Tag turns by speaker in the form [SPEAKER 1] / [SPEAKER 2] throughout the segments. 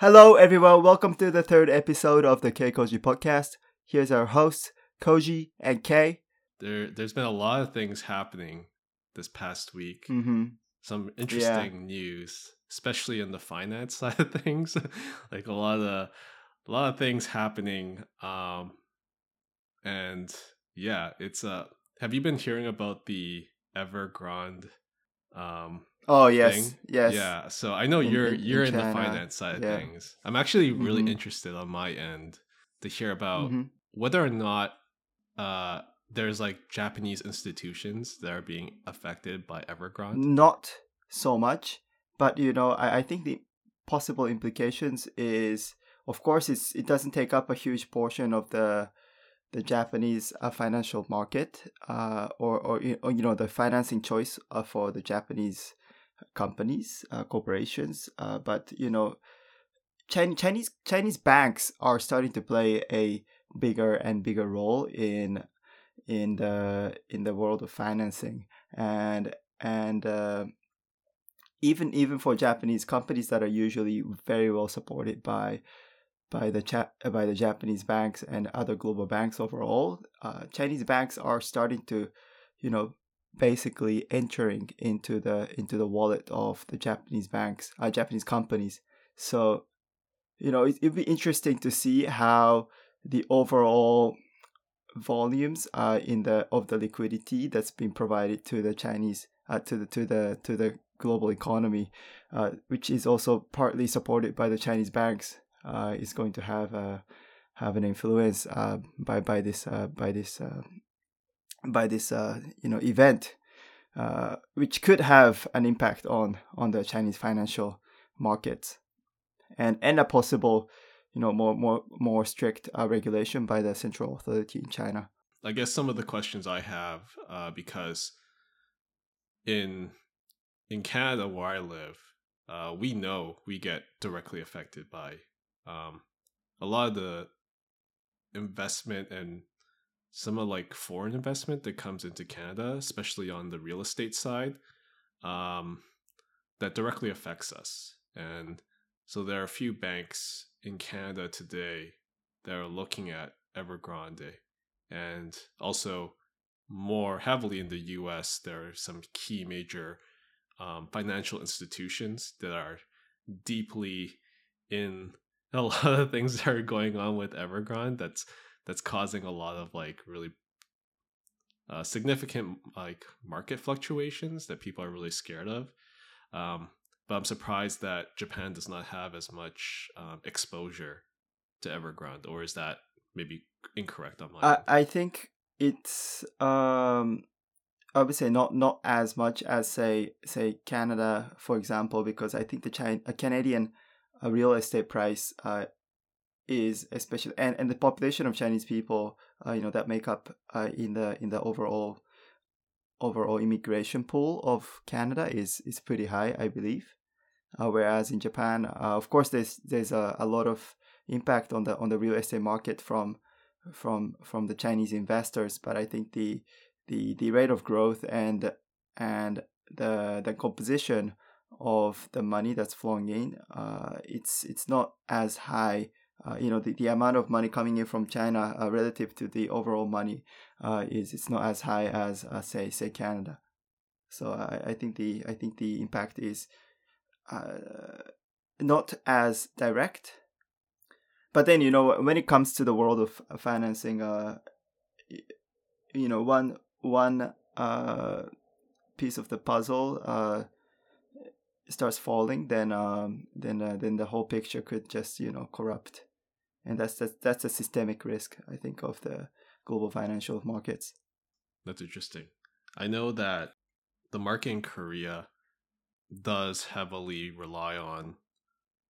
[SPEAKER 1] Hello, everyone. Welcome to the third episode of the Keikoji podcast. Here's our hosts, Koji and K.
[SPEAKER 2] There, there's been a lot of things happening this past week.
[SPEAKER 1] Mm-hmm.
[SPEAKER 2] Some interesting news, especially in the finance side of things. like a lot of a lot of things happening. Um, and yeah, it's uh have you been hearing about the Evergrande um
[SPEAKER 1] Oh yes,
[SPEAKER 2] thing?
[SPEAKER 1] yes.
[SPEAKER 2] Yeah. So I know
[SPEAKER 1] In-
[SPEAKER 2] you're
[SPEAKER 1] in-
[SPEAKER 2] you're in, the finance side of things. I'm actually really
[SPEAKER 1] Mhm.
[SPEAKER 2] interested on my end to hear about
[SPEAKER 1] Mhm.
[SPEAKER 2] whether or not uh there's like Japanese institutions that are being affected by Evergrande.
[SPEAKER 1] Not so much, but you know, I, I think the possible implications is, of course, it's it doesn't take up a huge portion of the the Japanese uh, financial market, uh, or or you or, you know the financing choice uh, for the Japanese companies, uh, corporations. Uh, but you know, Chinese Chinese Chinese banks are starting to play a bigger and bigger role in in the in the world of financing and and uh, even even for Japanese companies that are usually very well supported by by the cha- by the Japanese banks and other global banks overall, uh, Chinese banks are starting to, you know, basically entering into the into the wallet of the Japanese banks, uh, Japanese companies. So, you know, it, it'd be interesting to see how the overall volumes uh, in the of the liquidity that's been provided to the Chinese uh, to the to the to the global economy, uh, which is also partly supported by the Chinese banks, uh, is going to have uh, have an influence uh, by by this uh, by this uh, by this uh, you know event, uh, which could have an impact on on the Chinese financial markets, and and a possible you know more more more strict uh, regulation by the central authority in China.
[SPEAKER 2] I guess some of the questions I have, uh, because in in Canada where I live, uh, we know we get directly affected by um, a lot of the investment and some of like foreign investment that comes into Canada, especially on the real estate side, um, that directly affects us. And so there are a few banks in Canada today that are looking at Evergrande and also more heavily in the US, there are some key major um, financial institutions that are deeply in a lot of things that are going on with Evergrande. That's that's causing a lot of like really uh, significant like market fluctuations that people are really scared of. Um, but I'm surprised that Japan does not have as much um, exposure to Evergrande, or is that maybe incorrect on my
[SPEAKER 1] I
[SPEAKER 2] end?
[SPEAKER 1] I think it's um I would say not not as much as say say Canada for example because I think the China a Canadian uh, real estate price uh is especially and, and the population of Chinese people uh, you know that make up uh, in the in the overall overall immigration pool of Canada is is pretty high I believe uh, whereas in Japan uh, of course there's there's a, a lot of impact on the on the real estate market from from from the Chinese investors, but I think the the the rate of growth and and the the composition of the money that's flowing in, uh, it's it's not as high. Uh, you know, the, the amount of money coming in from China uh, relative to the overall money uh, is it's not as high as uh, say say Canada. So I, I think the I think the impact is uh, not as direct but then you know when it comes to the world of financing uh you know one one piece of the puzzle starts falling then um then uh, then the whole picture could just you know corrupt and that's that's, that's a systemic risk i think of the global financial markets
[SPEAKER 2] That's interesting. I know that the market in Korea does heavily rely on,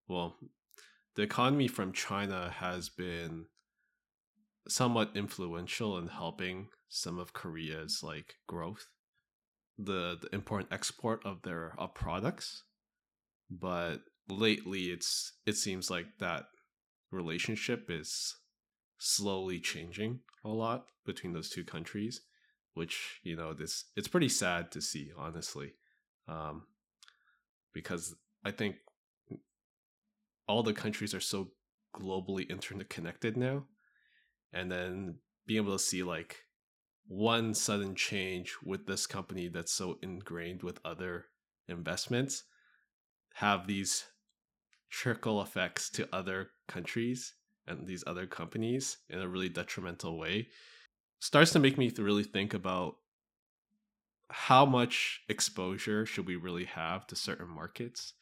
[SPEAKER 2] well, the economy from China has been somewhat influential in helping some of Korea's like growth, the, the import and export of their uh, products. But lately, it's it seems like that relationship is slowly changing a lot between those two countries which you know this it's pretty sad to see honestly. Um because i think all the countries are so globally interconnected now and then being able to see like one sudden change with this company that's so ingrained with other investments have these trickle effects to other countries and these other companies in a really detrimental way starts to make me really think about how much exposure should we really have to certain markets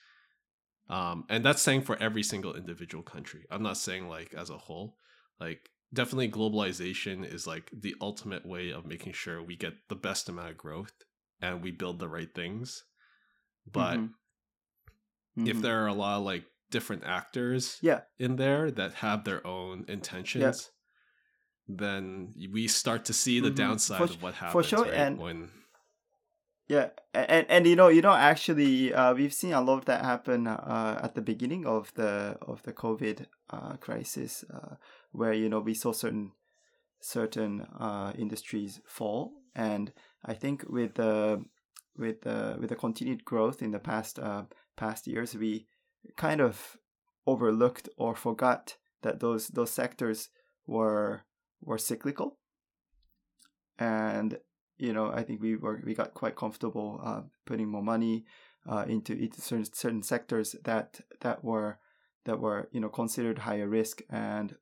[SPEAKER 2] um, and that's saying for every single individual country i'm not saying like as a whole like definitely globalization is like the ultimate way of making sure we get the best amount of growth and we build the right things but mm-hmm. if mm-hmm. there are a lot of like different actors
[SPEAKER 1] yeah.
[SPEAKER 2] in there that have their own intentions yeah. then we start to see the mm-hmm. downside for, of what happens
[SPEAKER 1] for sure
[SPEAKER 2] right?
[SPEAKER 1] and
[SPEAKER 2] when
[SPEAKER 1] yeah and and you know you know actually uh, we've seen a lot of that happen uh, at the beginning of the of the covid uh, crisis uh, where you know we saw certain certain uh, industries fall and i think with the with the with the continued growth in the past uh, past years we kind of overlooked or forgot that those those sectors were were cyclical. And you know i think we were we got quite comfortable uh, putting more money uh, into, into certain, certain sectors that that were that were you know considered higher risk. And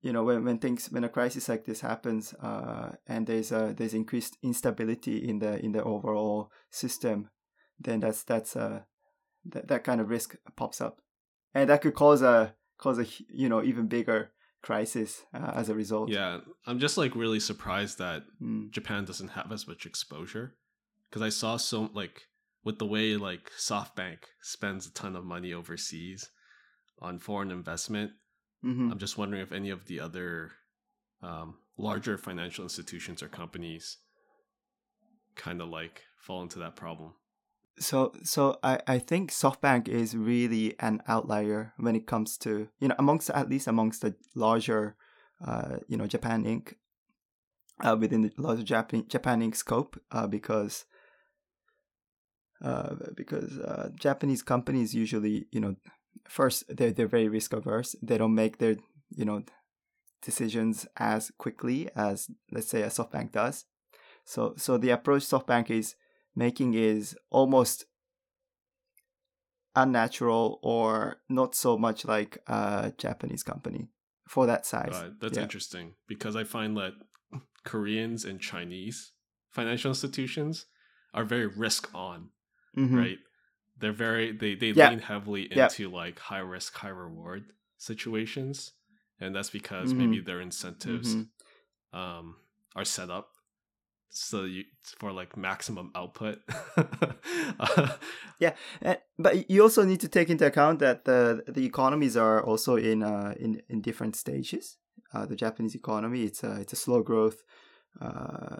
[SPEAKER 1] you know when, when things when a crisis like this happens uh, and there's a there's increased instability in the in the overall system then that's that's a that, that kind of risk pops up and that could cause a cause a you know even bigger crisis uh, as a result
[SPEAKER 2] yeah i'm just like really surprised that mm. japan doesn't have as much exposure because i saw so like with the way like softbank spends a ton of money overseas on foreign investment Mm-hmm. I'm just wondering if any of the other um, larger financial institutions or companies kind of like fall into that problem.
[SPEAKER 1] So, so I, I think SoftBank is really an outlier when it comes to you know amongst at least amongst the larger, uh, you know Japan Inc. Uh, within the larger Japan Japan Inc. scope, uh, because uh, because uh, Japanese companies usually you know first they're they're very risk averse. They don't make their you know decisions as quickly as let's say a SoftBank does. So so the approach SoftBank is making is almost unnatural or not so much like a Japanese company for that size.
[SPEAKER 2] Right. That's yeah. interesting because I find that Koreans and Chinese financial institutions are very risk on, mm-hmm. right? they're very they they yeah. lean heavily into yeah. like high risk high reward situations and that's because mm-hmm. maybe their incentives mm-hmm. um are set up so you for like maximum output
[SPEAKER 1] yeah but you also need to take into account that the the economies are also in uh in in different stages uh the japanese economy it's a it's a slow growth uh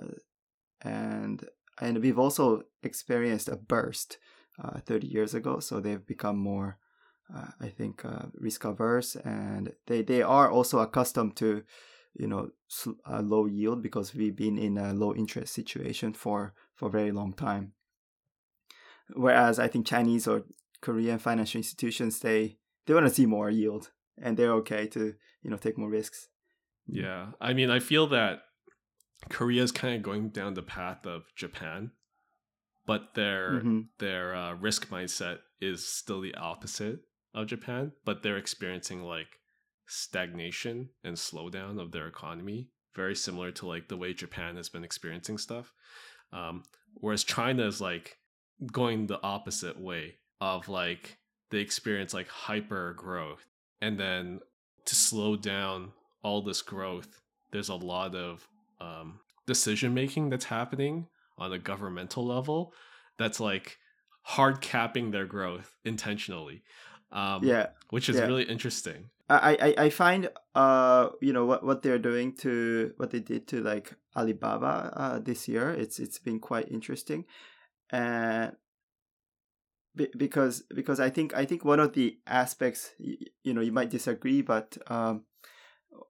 [SPEAKER 1] and and we've also experienced a burst uh, 30 years ago. So they've become more, uh, I think, uh, risk averse, and they they are also accustomed to, you know, a low yield because we've been in a low interest situation for for a very long time. Whereas I think Chinese or Korean financial institutions they they want to see more yield and they're okay to you know take more risks.
[SPEAKER 2] Yeah, I mean, I feel that Korea is kind of going down the path of Japan but their mm-hmm. their uh, risk mindset is still the opposite of Japan. But they're experiencing like stagnation and slowdown of their economy, very similar to like the way Japan has been experiencing stuff. Um, whereas China is like going the opposite way of like they experience like hyper growth, and then to slow down all this growth, there's a lot of um, decision making that's happening on a governmental level that's like hard capping their growth intentionally. Um,
[SPEAKER 1] yeah,
[SPEAKER 2] which is
[SPEAKER 1] yeah.
[SPEAKER 2] really interesting.
[SPEAKER 1] I, I, I find uh you know what, what they're doing to what they did to like Alibaba uh this year it's it's been quite interesting and because because I think I think one of the aspects you, you know you might disagree but um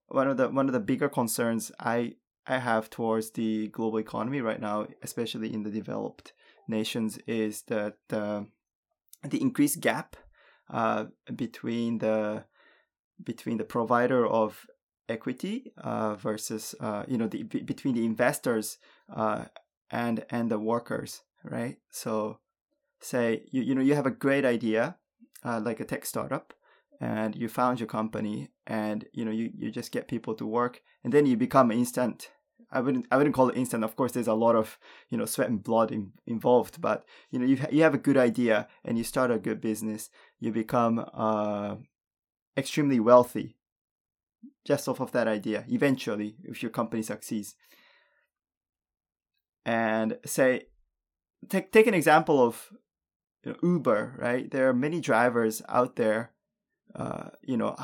[SPEAKER 1] one of the one of the bigger concerns I I have towards the global economy right now, especially in the developed nations, is that uh, the increased gap uh, between the between the provider of equity uh, versus uh, you know the b- between the investors uh, and and the workers, right? So say you you know you have a great idea uh, like a tech startup and you found your company and you know you, you just get people to work and then you become instant I wouldn't I wouldn't call it instant. Of course, there's a lot of you know sweat and blood in, involved. But you know you you have a good idea and you start a good business. You become uh, extremely wealthy just off of that idea. Eventually, if your company succeeds, and say take take an example of you know, Uber, right? There are many drivers out there. Uh, you know,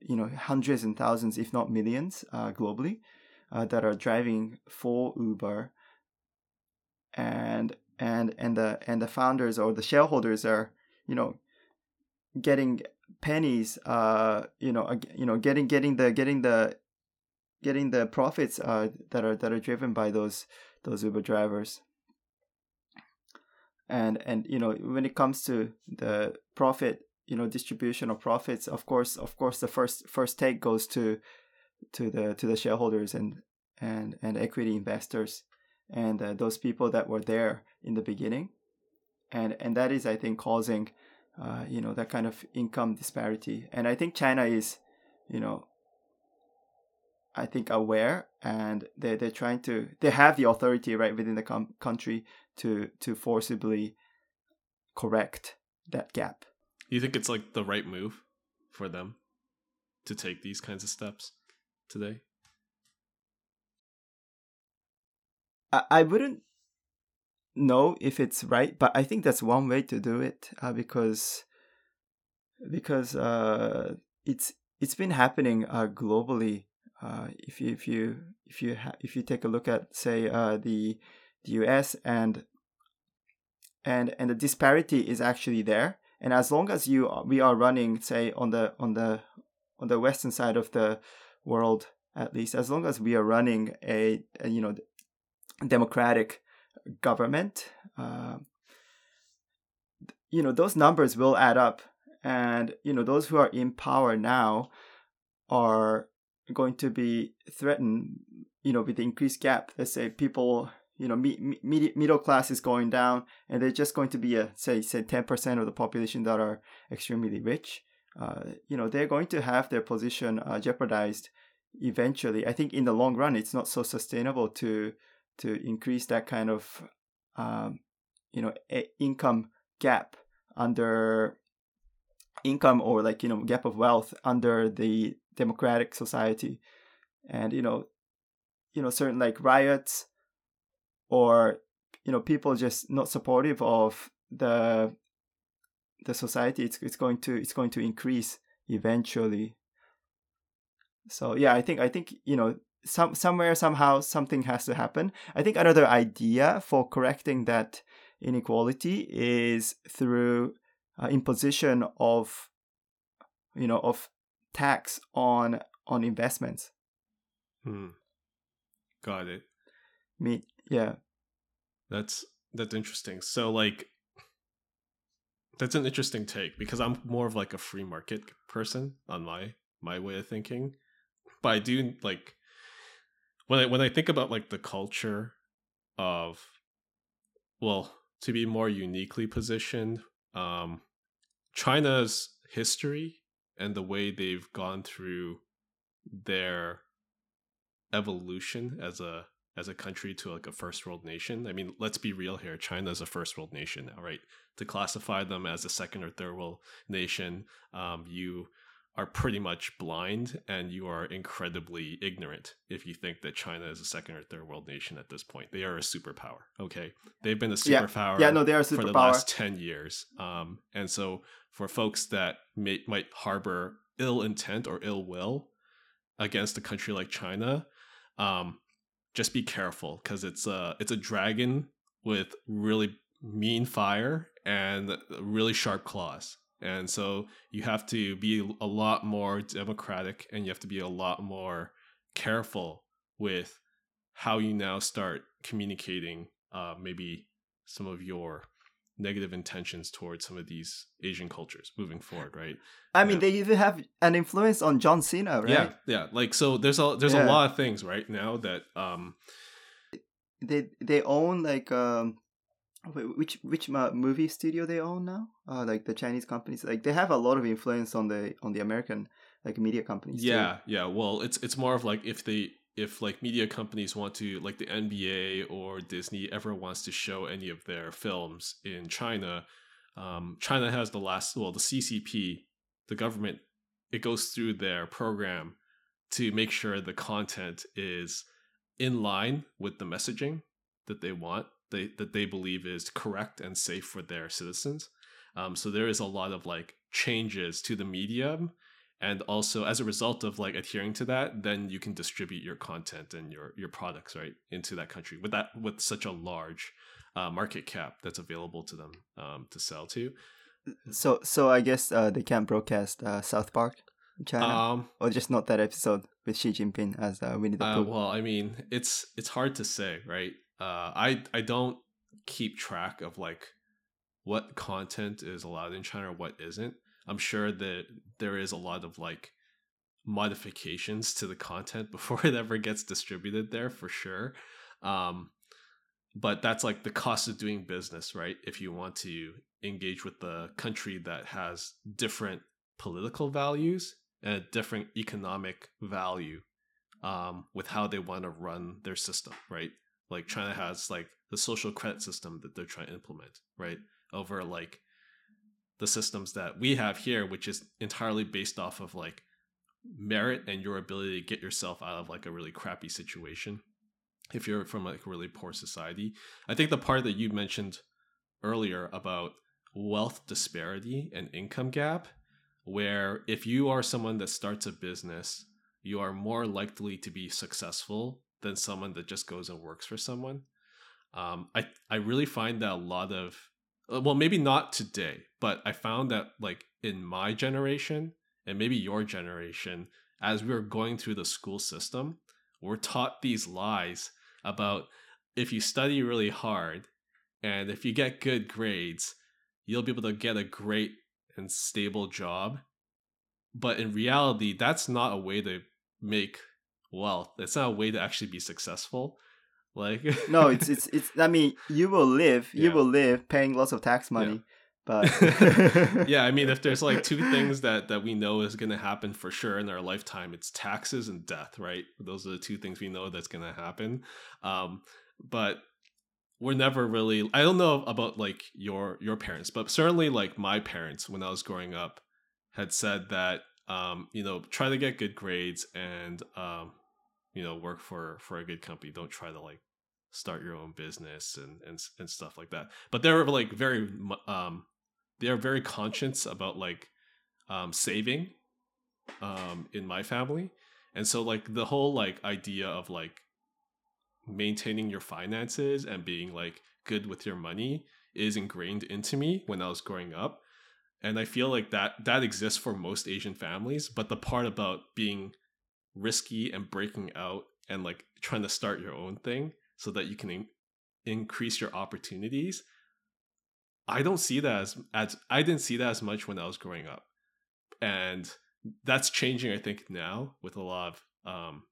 [SPEAKER 1] you know, hundreds and thousands, if not millions, uh, globally uh, that are driving for Uber, and and and the and the founders or the shareholders are you know getting pennies uh you know you know getting getting the getting the getting the profits uh that are that are driven by those those Uber drivers. And and you know when it comes to the profit you know distribution of profits of course of course the first first take goes to to the to the shareholders and and and equity investors and uh, those people that were there in the beginning. And and that is i think causing uh, you know that kind of income disparity and i think china is you know i think aware and they they're trying to they have the authority right within the com- country to to forcibly correct that gap
[SPEAKER 2] you think it's like the right move for them to take these kinds of steps today?
[SPEAKER 1] I, I wouldn't know if it's right, but I think that's one way to do it uh, because because uh, it's it's been happening uh, globally. Uh, if you if you if you ha- if you take a look at say uh, the the U.S. and and and the disparity is actually there, and as long as you we are running say on the on the on the western side of the world at least as long as we are running a, a you know democratic government uh, you know those numbers will add up. And you know those who are in power now are going to be threatened you know with the increased gap. Let's say people you know me, me, middle class is going down and they're just going to be a say say 10% of the population that are extremely rich. Uh, you know they're going to have their position uh, jeopardized eventually. I think in the long run it's not so sustainable to to increase that kind of um, you know income gap under income or like you know gap of wealth under the democratic society. And you know you know certain like riots or you know people just not supportive of the the society it's it's going to it's going to increase eventually. So yeah i think i think you know some somewhere somehow something has to happen. I think another idea for correcting that inequality is through uh, imposition of you know of tax on on investments.
[SPEAKER 2] Hmm. got it.
[SPEAKER 1] Me yeah.
[SPEAKER 2] That's that's interesting. So like that's an interesting take because I'm more of like a free market person on my my way of thinking. But I do like when I when I think about like the culture of well, to be more uniquely positioned, um China's history and the way they've gone through their evolution as a as a country to like a first world nation. I mean, let's be real here. China is a first world nation now, right? To classify them as a second or third world nation, um, you are pretty much blind and you are incredibly ignorant if you think that China is a second or third world nation at this point. They are a superpower. Okay, they've been a superpower.
[SPEAKER 1] Yeah, yeah no, they are for
[SPEAKER 2] the last ten years. Um, and so for folks that may, might harbor ill intent or ill will against a country like China, um, just be careful because it's a it's a dragon with really mean fire and really sharp claws. And so you have to be a lot more democratic and you have to be a lot more careful with how you now start communicating uh, maybe some of your negative intentions towards some of these Asian cultures moving forward, right?
[SPEAKER 1] I mean,
[SPEAKER 2] Yeah.
[SPEAKER 1] they even have an influence on John Cena, right?
[SPEAKER 2] Yeah, yeah. Like so, there's a there's a lot of things right now that um
[SPEAKER 1] They they own like um, wh- which which uh, movie studio they own now? Uh, like the Chinese companies, like they have a lot of influence on the on the American like media companies. too.
[SPEAKER 2] yeah yeah well it's it's more of like if they if like media companies want to like the nba or disney ever wants to show any of their films in china um, china has the last well the ccp the government it goes through their program to make sure the content is in line with the messaging that they want they that they believe is correct and safe for their citizens. Um, so there is a lot of like changes to the medium and also as a result of like adhering to that then you can distribute your content and your your products right into that country with that with such a large uh, market cap that's available to them um, to sell to.
[SPEAKER 1] So so I guess uh, they can't broadcast uh, South Park in China,
[SPEAKER 2] um
[SPEAKER 1] or just not that episode with Xi Jinping as uh, Winnie the
[SPEAKER 2] uh,
[SPEAKER 1] Pooh.
[SPEAKER 2] well i mean it's it's hard to say right uh i i don't keep track of like what content is allowed in china or what isn't. I'm sure that there is a lot of like modifications to the content before it ever gets distributed there for sure. Um but that's like the cost of doing business right? If you want to engage with the country that has different political values and a different economic value um, with how they want to run their system, right? Like China has like the social credit system that they're trying to implement, right? Over like the systems that we have here, which is entirely based off of like merit and your ability to get yourself out of like a really crappy situation if you're from like a really poor society. I think the part that you mentioned earlier about wealth disparity and income gap, where if you are someone that starts a business, you are more likely to be successful than someone that just goes and works for someone. Um, I I really find that a lot of uh, well maybe not today, but I found that like in my generation and maybe your generation, as we were going through the school system, we're taught these lies about if you study really hard and if you get good grades, you'll be able to get a great and stable job. But in reality, that's not a way to make wealth. It's not a way to actually be successful. Like
[SPEAKER 1] no, it's it's it's. I mean, you will live, you will live paying lots of tax money, but
[SPEAKER 2] yeah, I mean, if there's like two things that that we know is going to happen for sure in our lifetime, it's taxes and death, right? Those are the two things we know that's going to happen. Um, but we're never really. I don't know about like your your parents, but certainly like my parents when I was growing up had said that um, you know try to get good grades and um, you know work for for a good company. Don't try to like start your own business and and and stuff like that. But they're like very um they are very conscious about like um saving um in my family. And so like the whole like idea of like maintaining your finances and being like good with your money is ingrained into me when I was growing up. And I feel like that that exists for most Asian families, but the part about being risky and breaking out and like trying to start your own thing so that you can in- increase your opportunities i don't see that as as i didn't see that as much when i was growing up. And that's changing i think now with a lot of um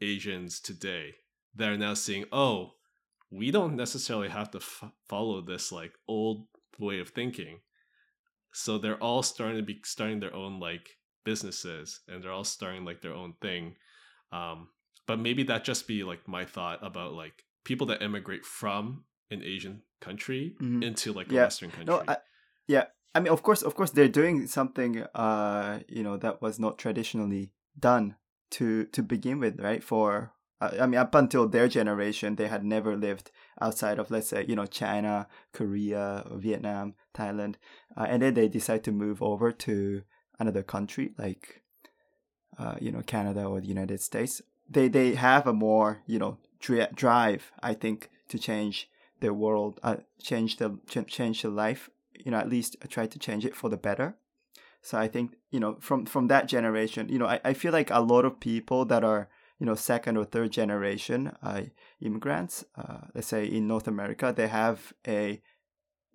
[SPEAKER 2] asians today that are now seeing oh we don't necessarily have to f- follow this like old way of thinking. So they're all starting to be starting their own like businesses and they're all starting like their own thing um but maybe that just be like my thought about like people that immigrate from an asian country
[SPEAKER 1] Mhm.
[SPEAKER 2] into like a
[SPEAKER 1] Yeah.
[SPEAKER 2] western country
[SPEAKER 1] no, I, yeah. I mean, of course, of course, they're doing something, uh, you know, that was not traditionally done to to begin with, right? For uh, I mean, up until their generation, they had never lived outside of, let's say, you know, China, Korea, Vietnam, Thailand, uh, and then they decide to move over to another country like, uh, you know, Canada or the United States. They they have a more, you know, dri- drive, I think, to change their world, uh, change the ch- change the life. You know, at least try to change it for the better. So I think you know from from that generation, you know, I, I feel like a lot of people that are you know second or third generation uh, immigrants, uh, let's say in North America, they have a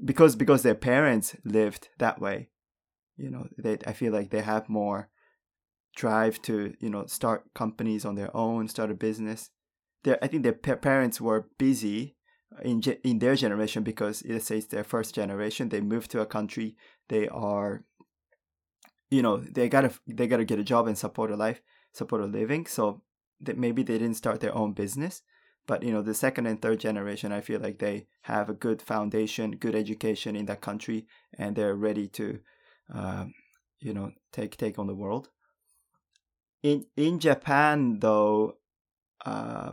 [SPEAKER 1] because because their parents lived that way you know they i feel like they have more drive to you know start companies on their own start a business. Their, i think their pa- parents were busy in in their generation because let's say it's their first generation they moved to a country they are you know they gotta they gotta get a job and support a life support a living. So that maybe they didn't start their own business but you know the second and third generation i feel like they have a good foundation good education in that country and they're ready to um, you know take take on the world in in japan though uh,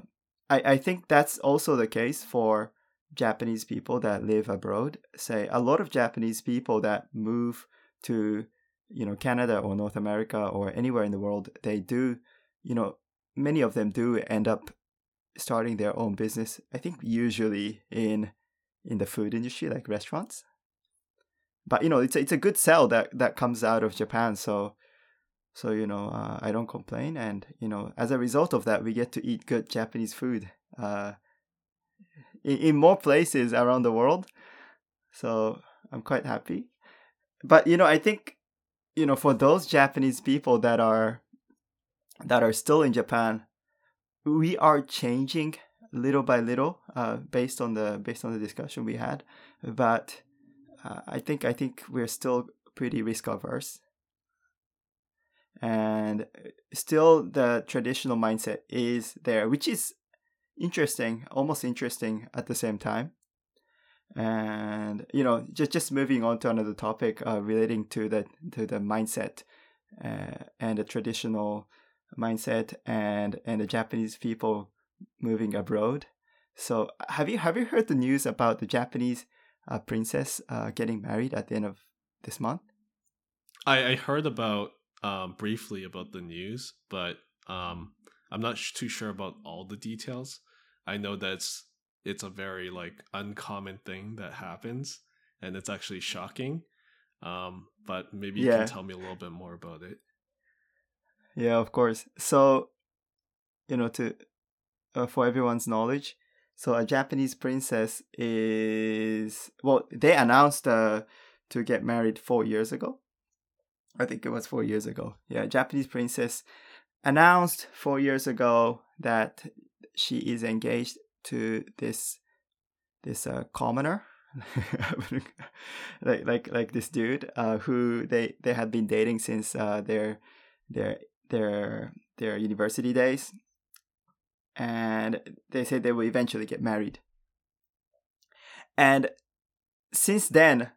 [SPEAKER 1] I, I think that's also the case for japanese people that live abroad say a lot of japanese people that move to you know canada or north america or anywhere in the world they do you know many of them do end up starting their own business. I think usually in in the food industry, like restaurants. But you know, it's a, it's a good sell that that comes out of Japan. So so you know, uh, I don't complain, and you know, as a result of that, we get to eat good Japanese food uh, in, in more places around the world. So I'm quite happy. But you know, I think you know for those Japanese people that are that are still in Japan, we are changing little by little uh, based on the based on the discussion we had but uh, i think i think we're still pretty risk averse and still the traditional mindset is there which is interesting almost interesting at the same time and you know just just moving on to another topic uh, relating to the to the mindset uh, and the traditional mindset and and the Japanese people moving abroad. So have you have you heard the news about the Japanese uh, princess uh, getting married at the end of this month?
[SPEAKER 2] I, I heard about um, briefly about the news, but um, I'm not sh- too sure about all the details. I know that's it's a very like uncommon thing that happens, and it's actually shocking. Um, but maybe you yeah. can tell me a little bit more about it.
[SPEAKER 1] Yeah, of course. So, you know, to uh, for everyone's knowledge, so a Japanese princess is well, they announced uh, to get married four years ago. I think it was four years ago. Yeah, Japanese princess announced four years ago that she is engaged to this this uh, commoner like like like this dude uh, who they they had been dating since uh, their their their their university days, and they say they will eventually get married. And since then,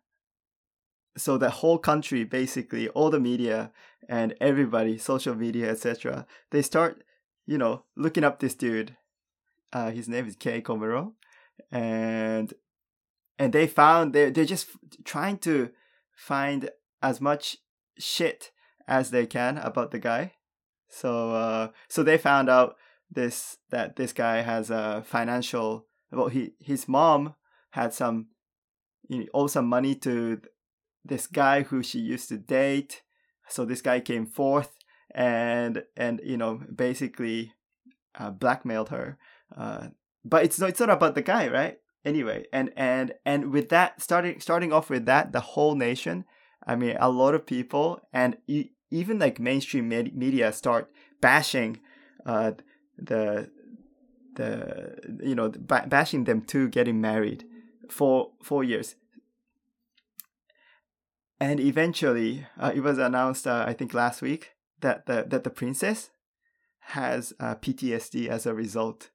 [SPEAKER 1] so the whole country, basically, all the media and everybody, social media, etc., they start, you know, looking up this dude. Uh, his name is Kei Komuro, and and they found they they're just trying to find as much shit as they can about the guy so uh, so they found out this that this guy has a financial well he his mom had some you know, owe some money to this guy who she used to date. So this guy came forth and and you know basically uh, blackmailed her. Uh, but it's not it's not about the guy, right? Anyway, and and and with that starting starting off with that, the whole nation. I mean, a lot of people and even like mainstream med- media start bashing uh, the the you know bashing them to getting married for four years. And eventually uh, it was announced uh, i think last week that the that the princess has uh, ptsd as a result.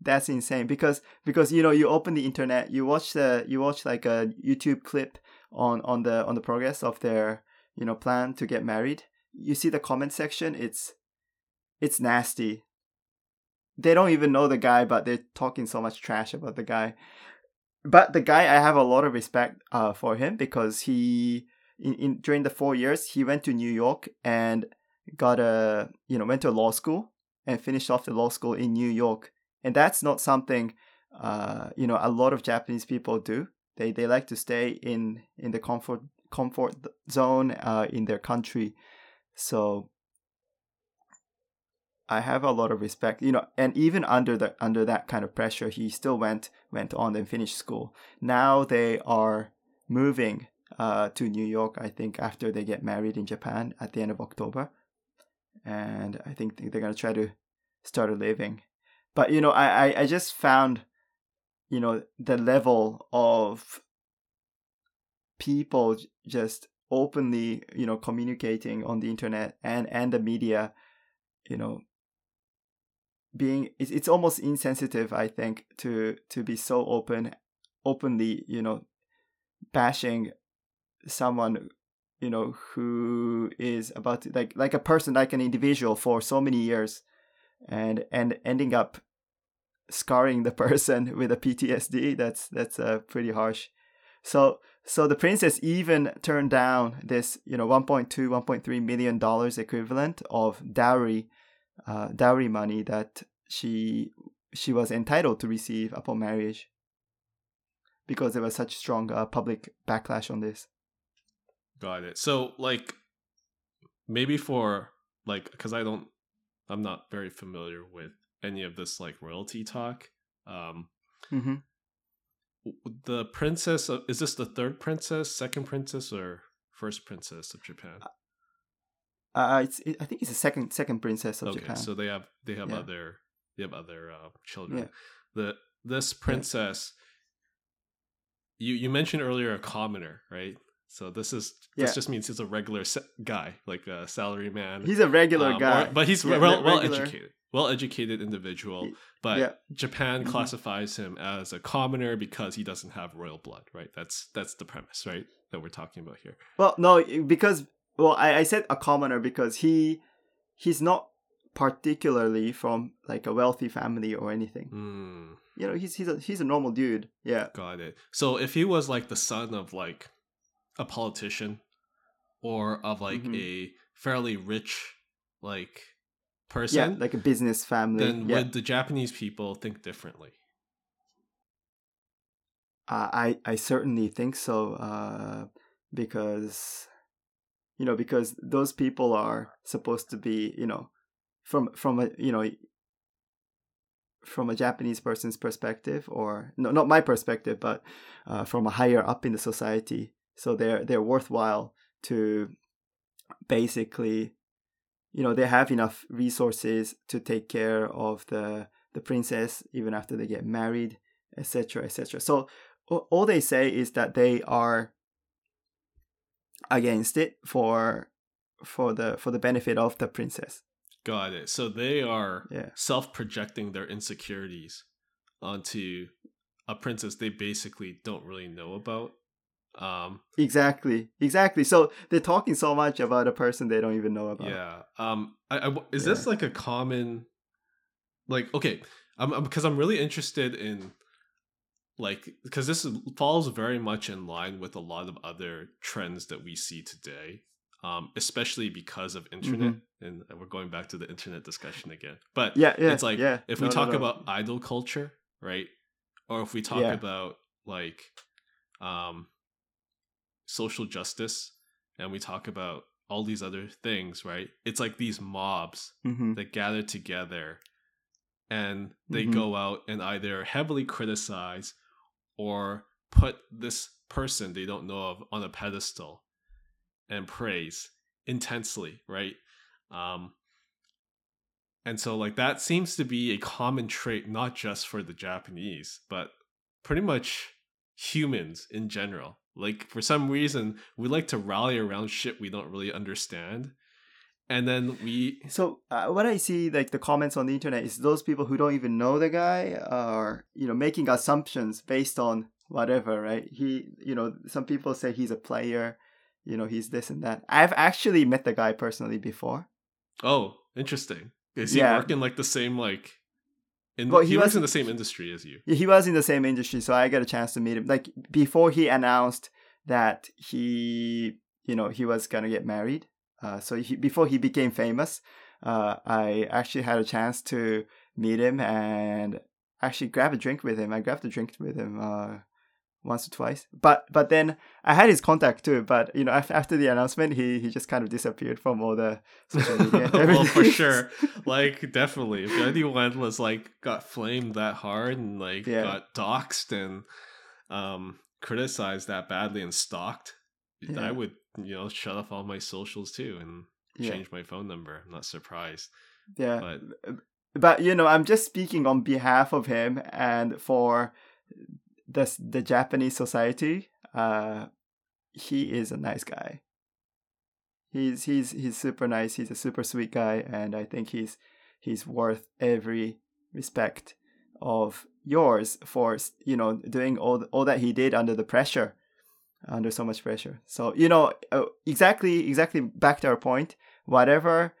[SPEAKER 1] That's insane because because you know you open the internet you watch the you watch like a youtube clip on on the on the progress of their you know plan to get married you see the comment section it's it's nasty. They don't even know the guy but they're talking so much trash about the guy. But the guy i have a lot of respect uh, for him because he in, in during the four years he went to new york and got a you know went to law school and finished off the law school in new york. And that's not something uh, you know a lot of japanese people do. They they like to stay in in the comfort comfort zone uh, in their country. So I have a lot of respect, you know, and even under the under that kind of pressure, he still went went on and finished school. Now they are moving uh, to New York, I think, after they get married in Japan at the end of October, and I think they're gonna try to start a living. But you know, I I, I just found, you know, the level of people just openly, you know, communicating on the internet and and the media, you know, being it's, it's almost insensitive i think to to be so open openly you know bashing someone you know who is about to, like like a person like an individual for so many years and and ending up scarring the person with a ptsd that's that's uh, pretty harsh so so the princess even turned down this you know 1.2 1.3 million dollars equivalent of dowry uh, dowry money that she she was entitled to receive upon marriage because there was such strong uh, public backlash on this.
[SPEAKER 2] Got it. So like maybe for like because I don't I'm not very familiar with any of this like royalty talk. Um,
[SPEAKER 1] mm-hmm.
[SPEAKER 2] The princess of, is this the third princess, second princess, or first princess of Japan?
[SPEAKER 1] Uh, it's it, I think it's the second second princess of
[SPEAKER 2] okay,
[SPEAKER 1] Japan.
[SPEAKER 2] so they have they have
[SPEAKER 1] Yeah.
[SPEAKER 2] other they have other uh, children.
[SPEAKER 1] Yeah.
[SPEAKER 2] The this princess, you you mentioned earlier a commoner, right? So this is
[SPEAKER 1] Yeah.
[SPEAKER 2] this just means he's a regular sa- guy, like a salary man.
[SPEAKER 1] He's a regular
[SPEAKER 2] Um, or-
[SPEAKER 1] guy,
[SPEAKER 2] but he's
[SPEAKER 1] Yeah,
[SPEAKER 2] well well educated, well educated individual. But
[SPEAKER 1] yeah.
[SPEAKER 2] Japan
[SPEAKER 1] Mhm.
[SPEAKER 2] classifies him as a commoner because he doesn't have royal blood, right? That's that's the premise, right? That we're talking about here.
[SPEAKER 1] Well, no, because well, I, I said a commoner because he he's not particularly from like a wealthy family or anything.
[SPEAKER 2] Hmm.
[SPEAKER 1] You know, he's he's a he's a normal dude. Yeah.
[SPEAKER 2] Got it. So if he was like the son of like a politician or of like
[SPEAKER 1] Mhm.
[SPEAKER 2] a fairly rich like
[SPEAKER 1] Yeah,
[SPEAKER 2] person,
[SPEAKER 1] like a business family.
[SPEAKER 2] then
[SPEAKER 1] yeah.
[SPEAKER 2] would the Japanese people think differently?
[SPEAKER 1] Uh, I I certainly think so. Uh, because you know because those people are supposed to be you know from from a you know from a Japanese person's perspective or no not my perspective but uh, from a higher up in the society so they're they're worthwhile to basically you know they have enough resources to take care of the the princess even after they get married etc etc so all they say is that they are against it for for the for the benefit of the princess
[SPEAKER 2] Got it. So they are
[SPEAKER 1] Yeah.
[SPEAKER 2] self-projecting their insecurities onto a princess they basically don't really know about. Um,
[SPEAKER 1] exactly exactly so they're talking so much about a person they don't even know about
[SPEAKER 2] Yeah. Um. I, I is this like a common, like okay, I'm, I'm because I'm really interested in, like because this falls very much in line with a lot of other trends that we see today. Um, especially because of internet, and we're going back to the internet discussion again. But
[SPEAKER 1] Mm-hmm. yeah yeah
[SPEAKER 2] it's like
[SPEAKER 1] yeah
[SPEAKER 2] if we
[SPEAKER 1] No, no,
[SPEAKER 2] talk
[SPEAKER 1] no.
[SPEAKER 2] about idol culture, right? Or if we talk
[SPEAKER 1] Yeah.
[SPEAKER 2] about like um social justice and we talk about all these other things, right? It's like these mobs
[SPEAKER 1] Mhm.
[SPEAKER 2] that gather together and they
[SPEAKER 1] Mhm.
[SPEAKER 2] go out and either heavily criticize or put this person they don't know of on a pedestal and praise intensely, right? Um and so like that seems to be a common trait not just for the Japanese, but pretty much humans in general. Like for some reason, we like to rally around shit we don't really understand. And then we
[SPEAKER 1] so uh, what i see like the comments on the internet is those people who don't even know the guy are you know making assumptions based on whatever right he you know some people say he's a player you know he's this and that i've actually met the guy personally before
[SPEAKER 2] Oh, interesting. Is he
[SPEAKER 1] Yeah.
[SPEAKER 2] working like the same like in
[SPEAKER 1] Well,
[SPEAKER 2] he,
[SPEAKER 1] he
[SPEAKER 2] works in the same industry as you.
[SPEAKER 1] he was in the same industry so i got a chance to meet him like before he announced that he you know he was gonna get married uh, so he, before he became famous uh, i actually had a chance to meet him and actually grab a drink with him i grabbed a drink with him uh, once or twice. But but then I had his contact too. But you know, after, after the announcement, he he just kind of disappeared from all the social media.
[SPEAKER 2] well, for sure, like definitely, if anyone was like got flamed that hard and like yeah. got doxxed and um criticized that badly and stalked, yeah. I would you know shut off all my socials too and change yeah. my phone number. I'm not surprised.
[SPEAKER 1] Yeah, but but you know, I'm just speaking on behalf of him and for the the Japanese society, uh, he is a nice guy. He's he's he's super nice. He's a super sweet guy, and I think he's he's worth every respect of yours for you know doing all all that he did under the pressure, under so much pressure. So you know uh, exactly exactly back to our point. Whatever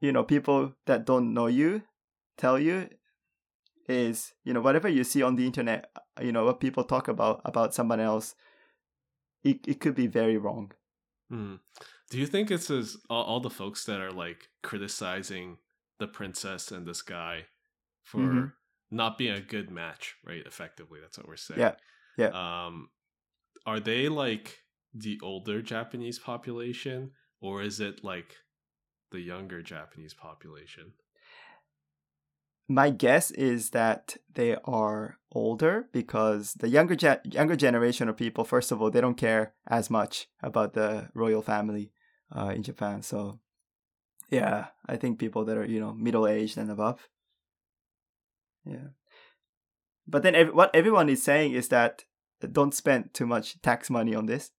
[SPEAKER 1] you know, people that don't know you tell you is you know whatever you see on the internet you know what people talk about about someone else it, it could be very wrong.
[SPEAKER 2] Mm. do you think it's as all, all, the folks that are like criticizing the princess and this guy for mm-hmm. not being a good match right effectively that's what we're saying?
[SPEAKER 1] Yeah. Yeah.
[SPEAKER 2] Um are they like the older japanese population or is it like the younger japanese population
[SPEAKER 1] my guess is that they are older because the younger ge- younger generation of people, first of all, they don't care as much about the royal family uh, in Japan. So, yeah, I think people that are you know middle aged and above. Yeah, but then ev- what everyone is saying is that don't spend too much tax money on this.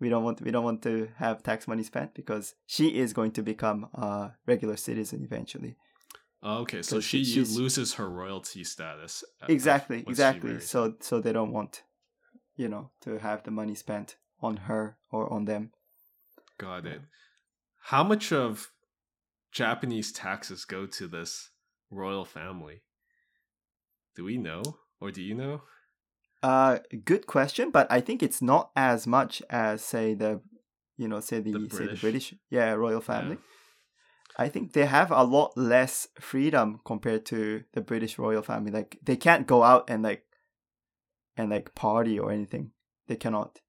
[SPEAKER 1] We don't want we don't want to have tax money spent because she is going to become a regular citizen eventually.
[SPEAKER 2] Oh, okay, so she loses her royalty status.
[SPEAKER 1] Exactly, exactly. So so they don't want, you know, to have the money spent on her or on them.
[SPEAKER 2] Got it. How much of Japanese taxes go to this royal family? Do we know, or do you know?
[SPEAKER 1] Uh, good question, but I think it's not as much as say the, you know, say the, the say the British, yeah, royal family. Yeah. I think they have a lot less freedom compared to the British royal family. Like they can't go out and like and like party or anything. They cannot.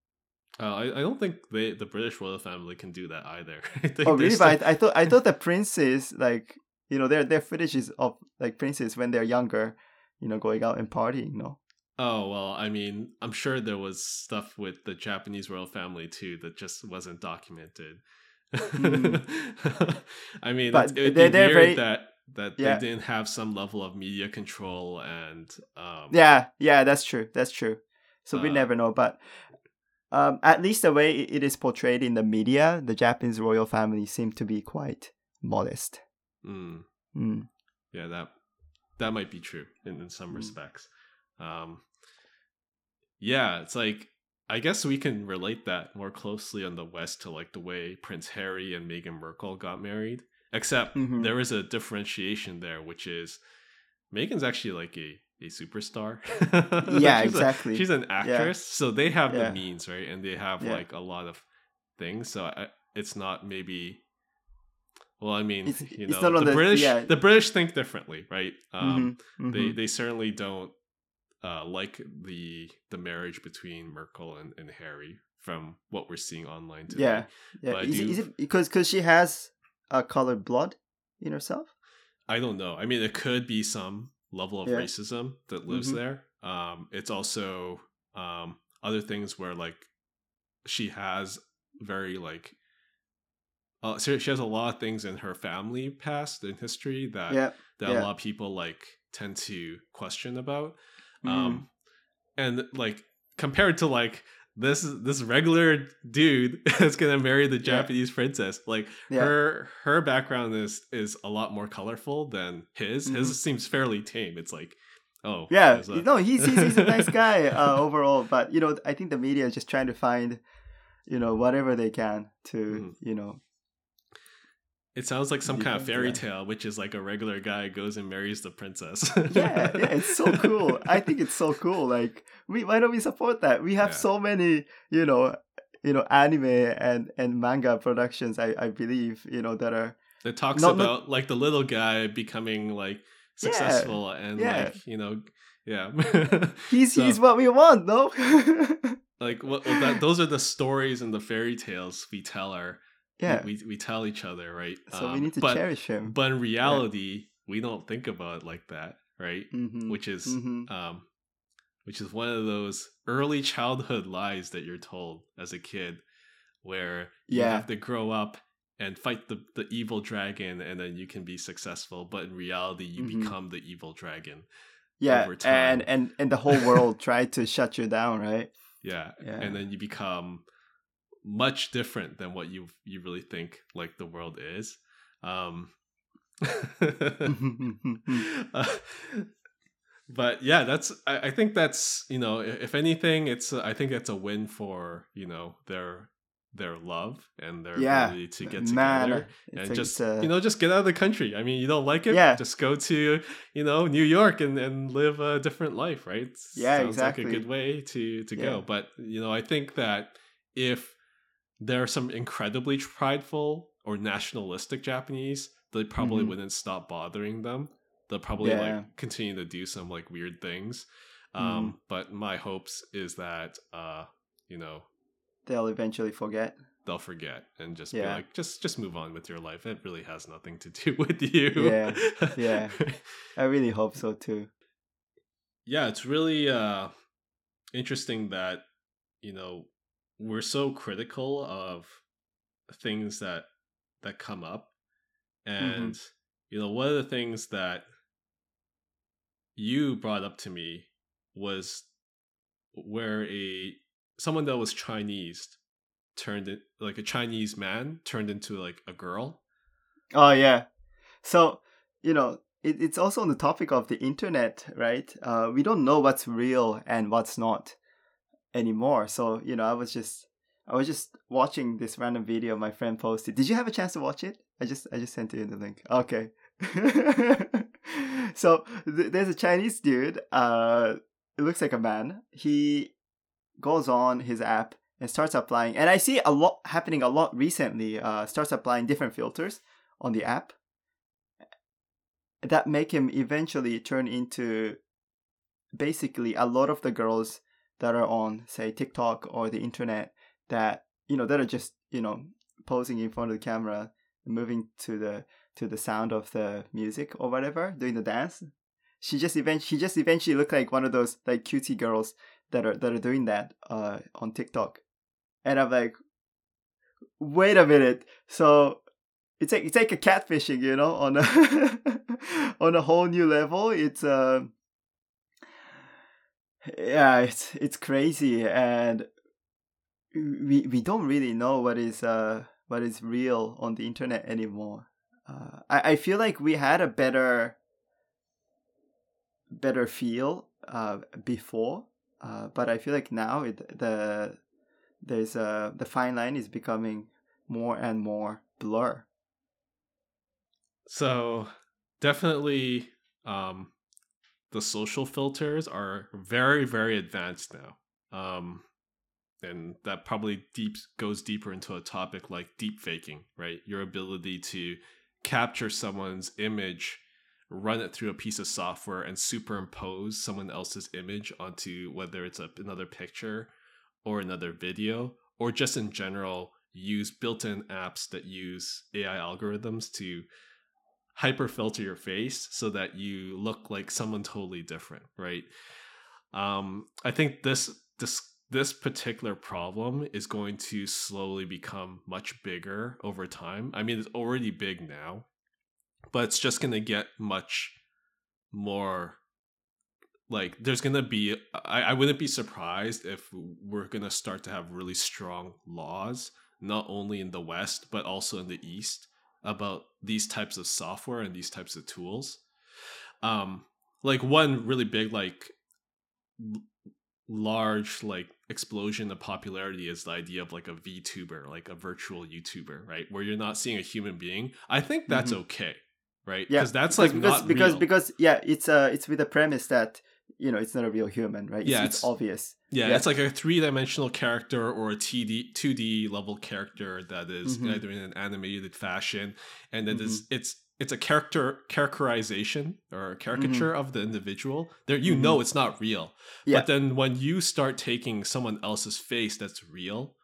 [SPEAKER 2] Uh, I, I don't think they the British royal family can do that either.
[SPEAKER 1] oh really? Still... But I, I thought I thought the princes like you know they're they're fetishes of like princes when they're younger, you know, going out and partying. No.
[SPEAKER 2] Oh well, I mean, I'm sure there was stuff with the Japanese royal family too that just wasn't documented. Mm. I mean, but it would they're, be they're weird very, that that yeah. they didn't have some level of media control and um,
[SPEAKER 1] yeah, yeah, that's true. That's true. So uh, we never know, but um, at least the way it is portrayed in the media, the Japanese royal family seem to be quite modest.
[SPEAKER 2] Mm.
[SPEAKER 1] Mm.
[SPEAKER 2] Yeah, that that might be true in, in some mm. respects. Um, yeah, it's like I guess we can relate that more closely on the West to like the way Prince Harry and Meghan Markle got married. Except mm-hmm. there is a differentiation there, which is Meghan's actually like a a superstar.
[SPEAKER 1] yeah,
[SPEAKER 2] she's
[SPEAKER 1] exactly.
[SPEAKER 2] A, she's an actress, yeah. so they have yeah. the means, right? And they have yeah. like a lot of things. So I, it's not maybe. Well, I mean, it's, you know, the, the, British the British think differently, right? Um, mm-hmm. Mm-hmm. They they certainly don't uh, like the the marriage between Markle and, and Harry from what we're seeing online today.
[SPEAKER 1] Yeah, yeah. But is, do, it, is it because because she has a colored blood in herself?
[SPEAKER 2] I don't know. I mean, it could be some level of yeah. racism that lives mm-hmm. there. Um, it's also um, other things where like she has very like uh, so she has a lot of things in her family past and history that
[SPEAKER 1] yeah.
[SPEAKER 2] that
[SPEAKER 1] yeah.
[SPEAKER 2] a lot of people like tend to question about. Mm. Um, and like compared to like this this regular dude that's gonna marry the Japanese yeah. princess. Like yeah. her her background is is a lot more colorful than his. Mm-hmm. His seems fairly tame. It's like oh
[SPEAKER 1] yeah, a... no, he's, he's he's a nice guy uh, overall. But you know, I think the media is just trying to find you know whatever they can to mm-hmm. you know
[SPEAKER 2] it sounds like some kind of fairy tale, which is like a regular guy goes and marries the princess.
[SPEAKER 1] yeah, yeah, it's so cool. I think it's so cool. Like, we why don't we support that? We have yeah. so many, you know, you know, anime and and manga productions. I I believe you know that are.
[SPEAKER 2] It talks not, about not... like the little guy becoming like successful yeah, and like you know Yeah.
[SPEAKER 1] he's
[SPEAKER 2] So-
[SPEAKER 1] he's what we want, no?
[SPEAKER 2] like what well, that those are the stories and the fairy tales we tell our
[SPEAKER 1] yeah.
[SPEAKER 2] we, we tell each other, right?
[SPEAKER 1] so we
[SPEAKER 2] Um,
[SPEAKER 1] need to
[SPEAKER 2] but,
[SPEAKER 1] cherish him.
[SPEAKER 2] But in reality, we don't think about it like that, right?
[SPEAKER 1] Mhm,
[SPEAKER 2] Which is
[SPEAKER 1] mhm.
[SPEAKER 2] um which is one of those early childhood lies that you're told as a kid where you have to grow up and fight the, the evil dragon and then you can be successful but in reality you
[SPEAKER 1] Mhm.
[SPEAKER 2] become the evil dragon
[SPEAKER 1] yeah, and and and the whole world tried to shut you down, right?
[SPEAKER 2] yeah.
[SPEAKER 1] Yeah.
[SPEAKER 2] and then you become much different than what you you really think like the world is um Uh, but yeah that's I, I think that's you know if anything it's a- i think it's a win for you know their their love and their
[SPEAKER 1] Yeah,
[SPEAKER 2] ability to get
[SPEAKER 1] Man,
[SPEAKER 2] together and just you know just get out of the country i mean you don't like it
[SPEAKER 1] Yeah.
[SPEAKER 2] just go to you know new york and, and live a different life right
[SPEAKER 1] Yeah,
[SPEAKER 2] Sounds
[SPEAKER 1] exactly.
[SPEAKER 2] like a good way to to
[SPEAKER 1] Yeah.
[SPEAKER 2] go but you know i think that if there are some incredibly prideful or nationalistic japanese they probably
[SPEAKER 1] Mhm.
[SPEAKER 2] wouldn't stop bothering them they'll probably
[SPEAKER 1] Yeah.
[SPEAKER 2] like continue to do some like weird things um
[SPEAKER 1] Mm-hmm.
[SPEAKER 2] but my hopes is that uh you know
[SPEAKER 1] They'll eventually forget.
[SPEAKER 2] they'll forget and just
[SPEAKER 1] Yeah.
[SPEAKER 2] be like just just move on with your life it really has nothing to do with you
[SPEAKER 1] Yeah, yeah. I really hope so too.
[SPEAKER 2] yeah it's really uh interesting that you know we're so critical of things that that come up
[SPEAKER 1] Mm-hmm.
[SPEAKER 2] and you know one of the things that you brought up to me was where a someone that was chinese turned it like a chinese man turned into like a girl
[SPEAKER 1] Oh yeah. So you know, it, it's also on the topic of the internet, right? Uh, we don't know what's real and what's not anymore. So you know, I was just I was just watching this random video my friend posted. Did you have a chance to watch it? I just I just sent you the link. Okay. so th- there's a Chinese dude. Uh, it looks like a man. He goes on his app and starts applying, and I see a lot happening a lot recently. Uh, starts applying different filters on the app that make him eventually turn into basically a lot of the girls that are on say TikTok or the internet that you know that are just you know posing in front of the camera moving to the to the sound of the music or whatever doing the dance. She just event she just eventually looked like one of those like cutesy girls that are that are doing that uh on TikTok. And I'm like wait a minute. So it's like it's like a catfishing, you know, on a on a whole new level. It's uh, yeah, it's it's crazy, and we we don't really know what is uh what is real on the internet anymore. Uh, I I feel like we had a better better feel uh before, uh, but I feel like now it the there's uh the fine line is becoming more and more blur.
[SPEAKER 2] So definitely um the social filters are very very advanced now. Um and that probably deep goes deeper into a topic like deep faking, right? Your ability to capture someone's image, run it through a piece of software and superimpose someone else's image onto whether it's a, another picture or another video or just in general use built-in apps that use AI algorithms to hyper filter your face so that you look like someone totally different right? Um i think this this this particular problem is going to slowly become much bigger over time. I mean it's already big now but it's just going to get much more like there's going to be I, I wouldn't be surprised if we're going to start to have really strong laws not only in the west but also in the east about these types of software and these types of tools. Um, like one really big, like large, like explosion of popularity is the idea of like a VTuber, like a virtual YouTuber, right? Where you're not seeing a human being. I think that's okay, right?
[SPEAKER 1] Yeah,
[SPEAKER 2] Because that's like
[SPEAKER 1] because
[SPEAKER 2] not
[SPEAKER 1] because
[SPEAKER 2] real.
[SPEAKER 1] because yeah, it's uh it's with the premise that you know it's not a real human, right? It's,
[SPEAKER 2] Yeah,
[SPEAKER 1] it's,
[SPEAKER 2] it's-
[SPEAKER 1] obvious.
[SPEAKER 2] Yeah,
[SPEAKER 1] Yeah.
[SPEAKER 2] it's like a three dimensional character or a TD, 2D level character that is
[SPEAKER 1] Mhm.
[SPEAKER 2] either in an animated fashion. And then
[SPEAKER 1] Mm-hmm.
[SPEAKER 2] it's it's a character characterization or a caricature
[SPEAKER 1] Mm-hmm.
[SPEAKER 2] of the individual. There you know it's not real.
[SPEAKER 1] Yeah.
[SPEAKER 2] But then when you start taking someone else's face that's real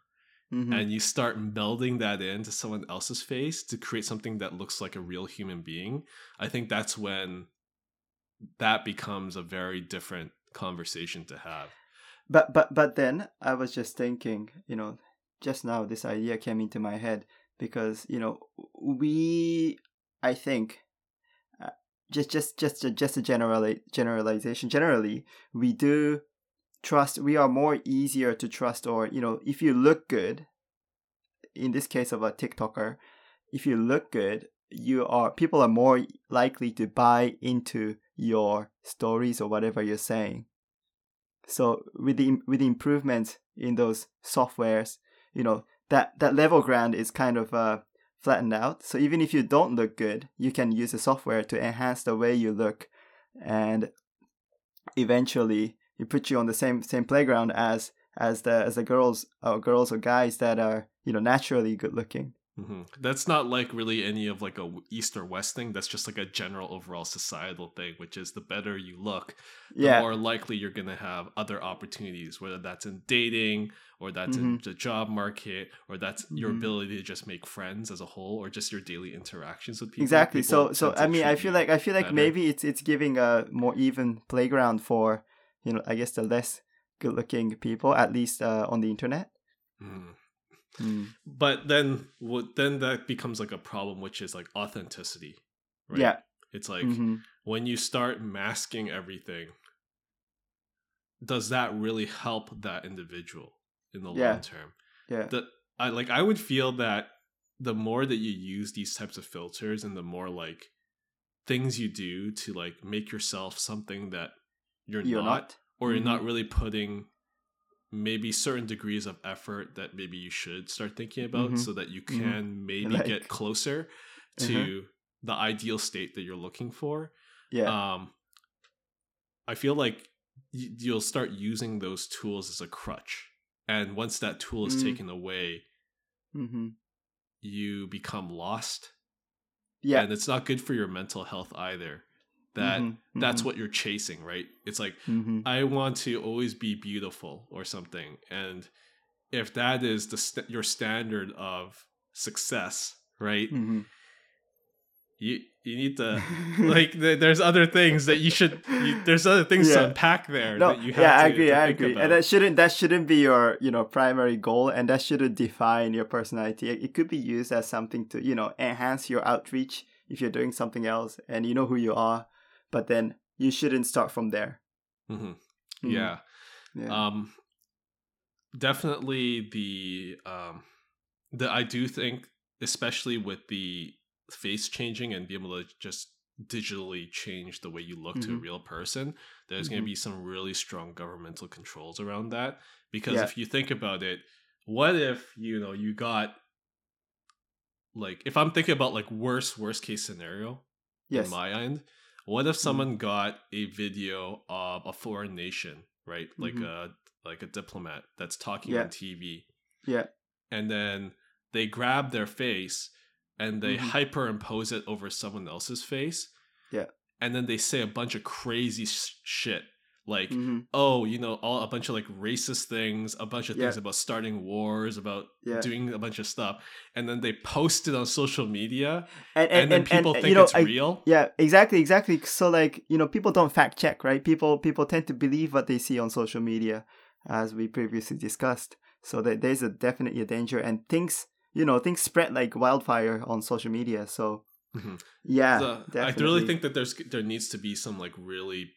[SPEAKER 1] Mhm.
[SPEAKER 2] and you start melding that into someone else's face to create something that looks like a real human being, I think that's when that becomes a very different conversation to have.
[SPEAKER 1] But but but then I was just thinking, you know, just now this idea came into my head because you know we, I think, uh, just just just just a general generalization. Generally, we do trust. We are more easier to trust, or you know, if you look good. In this case of a TikToker, if you look good, you are people are more likely to buy into your stories or whatever you're saying. So with the with the improvements in those softwares, you know that that level ground is kind of uh, flattened out. So even if you don't look good, you can use the software to enhance the way you look, and eventually it puts you on the same same playground as as the as the girls or girls or guys that are you know naturally good looking.
[SPEAKER 2] Hmm That's not like really any of like a east or west thing. That's just like a general overall societal thing, which is the better you look, the
[SPEAKER 1] Yeah,
[SPEAKER 2] more likely you're gonna have other opportunities, whether that's in dating or that's in
[SPEAKER 1] Mhm.
[SPEAKER 2] the job market or that's your
[SPEAKER 1] Mhm.
[SPEAKER 2] ability to just make friends as a whole or just your daily interactions with people.
[SPEAKER 1] exactly. So
[SPEAKER 2] People
[SPEAKER 1] so
[SPEAKER 2] to
[SPEAKER 1] I mean I feel like I feel like
[SPEAKER 2] better.
[SPEAKER 1] maybe it's it's giving a more even playground for you know I guess the less good looking people at least uh, on the internet.
[SPEAKER 2] Mhm.
[SPEAKER 1] Mm.
[SPEAKER 2] But then, what then that becomes like a problem, which is like authenticity, right?
[SPEAKER 1] Yeah.
[SPEAKER 2] It's like
[SPEAKER 1] hmm
[SPEAKER 2] when you start masking everything, does that really help that individual in the
[SPEAKER 1] Yeah.
[SPEAKER 2] long term?
[SPEAKER 1] Yeah.
[SPEAKER 2] The I like I would feel that the more that you use these types of filters and the more like things you do to like make yourself something that you're,
[SPEAKER 1] You're
[SPEAKER 2] not,
[SPEAKER 1] not.
[SPEAKER 2] or you're
[SPEAKER 1] Mhm.
[SPEAKER 2] not really putting maybe certain degrees of effort that maybe you should start thinking about
[SPEAKER 1] Mhm.
[SPEAKER 2] so that you
[SPEAKER 1] Mhm.
[SPEAKER 2] can maybe
[SPEAKER 1] Like-
[SPEAKER 2] get closer to the ideal state that you're looking for
[SPEAKER 1] Yeah.
[SPEAKER 2] um i feel like y- you'll start using those tools as a crutch and once that tool is
[SPEAKER 1] Mm.
[SPEAKER 2] taken away
[SPEAKER 1] hmm
[SPEAKER 2] you become lost
[SPEAKER 1] Yeah.
[SPEAKER 2] and it's not good for your mental health either that
[SPEAKER 1] Mhm,
[SPEAKER 2] that's
[SPEAKER 1] mhm,
[SPEAKER 2] what you're chasing right it's like
[SPEAKER 1] mhm.
[SPEAKER 2] I want to always be beautiful or something. And if that is the st- your standard of success, right?
[SPEAKER 1] Mhm.
[SPEAKER 2] You you need to like th- there's other things that you should you, there's other things to
[SPEAKER 1] Yeah.
[SPEAKER 2] unpack there
[SPEAKER 1] no,
[SPEAKER 2] that you have
[SPEAKER 1] yeah,
[SPEAKER 2] to,
[SPEAKER 1] I agree, I agree,
[SPEAKER 2] about.
[SPEAKER 1] and that shouldn't that shouldn't be your you know primary goal, and that shouldn't define your personality. It it could be used as something to you know enhance your outreach if you're doing something else, and you know who you are, but then you shouldn't start from there.
[SPEAKER 2] Mhm.
[SPEAKER 1] Mhm.
[SPEAKER 2] Yeah.
[SPEAKER 1] yeah,
[SPEAKER 2] Um definitely the um the I do think especially with the face changing and being able to just digitally change the way you look to a
[SPEAKER 1] Mhm.
[SPEAKER 2] real person, there's going to be some really strong governmental controls around that because
[SPEAKER 1] Yeah.
[SPEAKER 2] if you think about it, what if, you know, you got like if I'm thinking about like worst worst case scenario,
[SPEAKER 1] yes,
[SPEAKER 2] in my end. What if someone got a video of a foreign nation, right? Like
[SPEAKER 1] Mhm.
[SPEAKER 2] a like a diplomat that's talking
[SPEAKER 1] Yeah.
[SPEAKER 2] on TV,
[SPEAKER 1] yeah,
[SPEAKER 2] and then they grab their face and they
[SPEAKER 1] Mhm.
[SPEAKER 2] hyperimpose it over someone else's face.
[SPEAKER 1] Yeah.
[SPEAKER 2] And then they say a bunch of crazy sh- shit like
[SPEAKER 1] hmm
[SPEAKER 2] oh, you know, all a bunch of like racist things, a bunch of
[SPEAKER 1] Yeah.
[SPEAKER 2] things about starting wars, about
[SPEAKER 1] yeah,
[SPEAKER 2] doing a bunch of stuff, and then they post it on social media,
[SPEAKER 1] and
[SPEAKER 2] and, then people
[SPEAKER 1] and,
[SPEAKER 2] think
[SPEAKER 1] you know,
[SPEAKER 2] it's
[SPEAKER 1] I-
[SPEAKER 2] real.
[SPEAKER 1] Yeah, exactly, exactly. So like, you know, people don't fact check, right? People people tend to believe what they see on social media as we previously discussed. So that there's a definitely a danger and things, you know, things spread like wildfire on social media. So
[SPEAKER 2] Mhm.
[SPEAKER 1] yeah,
[SPEAKER 2] The- I really think that there's there needs to be some like really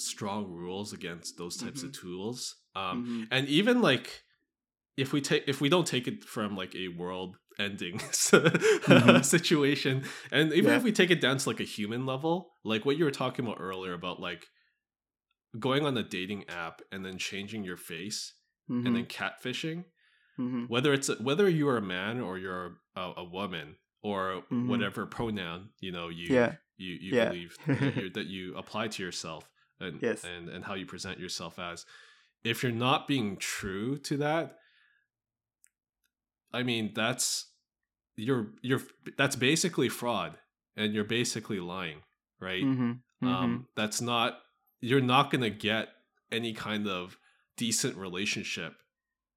[SPEAKER 2] strong rules against those types of tools. Um,
[SPEAKER 1] Mhm.
[SPEAKER 2] and even like if we take if we don't take it from like a world ending
[SPEAKER 1] Mhm.
[SPEAKER 2] situation and even
[SPEAKER 1] Yeah.
[SPEAKER 2] if we take it down to like a human level like what you were talking about earlier about like going on a dating app and then changing your face and then catfishing
[SPEAKER 1] Mhm.
[SPEAKER 2] whether it's whether you're a man or you're a, a woman or
[SPEAKER 1] Mhm.
[SPEAKER 2] whatever pronoun you know you
[SPEAKER 1] Yeah.
[SPEAKER 2] you, you
[SPEAKER 1] Yeah.
[SPEAKER 2] believe that, you that you apply to yourself and,
[SPEAKER 1] Yes.
[SPEAKER 2] and and how you present yourself as if you're not being true to that i mean that's you're you're that's basically fraud and you're basically lying, right?
[SPEAKER 1] Mm-hmm. Mm-hmm.
[SPEAKER 2] Um, that's not you're not gonna get any kind of decent relationship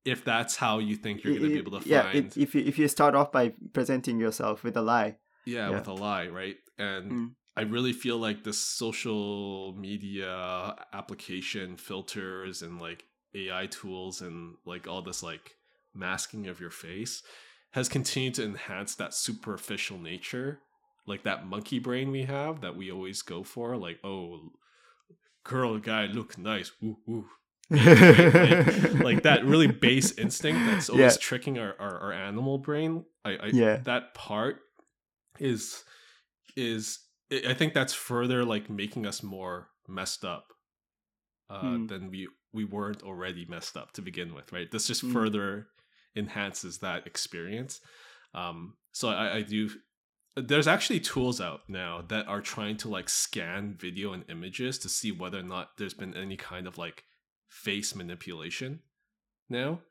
[SPEAKER 2] if that's how you think you're gonna be able to
[SPEAKER 1] yeah,
[SPEAKER 2] find
[SPEAKER 1] it, if you if you start off by presenting yourself with a lie.
[SPEAKER 2] yeah,
[SPEAKER 1] yeah.
[SPEAKER 2] with a lie, right? And
[SPEAKER 1] Mm.
[SPEAKER 2] I really feel like the social media application filters and like AI tools and like all this like masking of your face has continued to enhance that superficial nature, like that monkey brain we have that we always go for, like oh, girl, guy, look nice, woo woo, like that really base instinct that's always
[SPEAKER 1] Yeah.
[SPEAKER 2] tricking our, our, our animal brain. I, I
[SPEAKER 1] Yeah.
[SPEAKER 2] that part is is I think that's further like making us more messed up uh,
[SPEAKER 1] Hmm.
[SPEAKER 2] than we we weren't already messed up to begin with, right? This just
[SPEAKER 1] Hmm.
[SPEAKER 2] further enhances that experience. Um, so I, I do. There's actually tools out now that are trying to like scan video and images to see whether or not there's been any kind of like face manipulation now.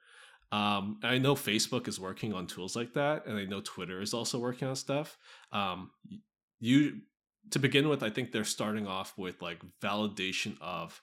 [SPEAKER 2] Um, I know Facebook is working on tools like that, and I know Twitter is also working on stuff. Um, you to begin with, I think they're starting off with like validation of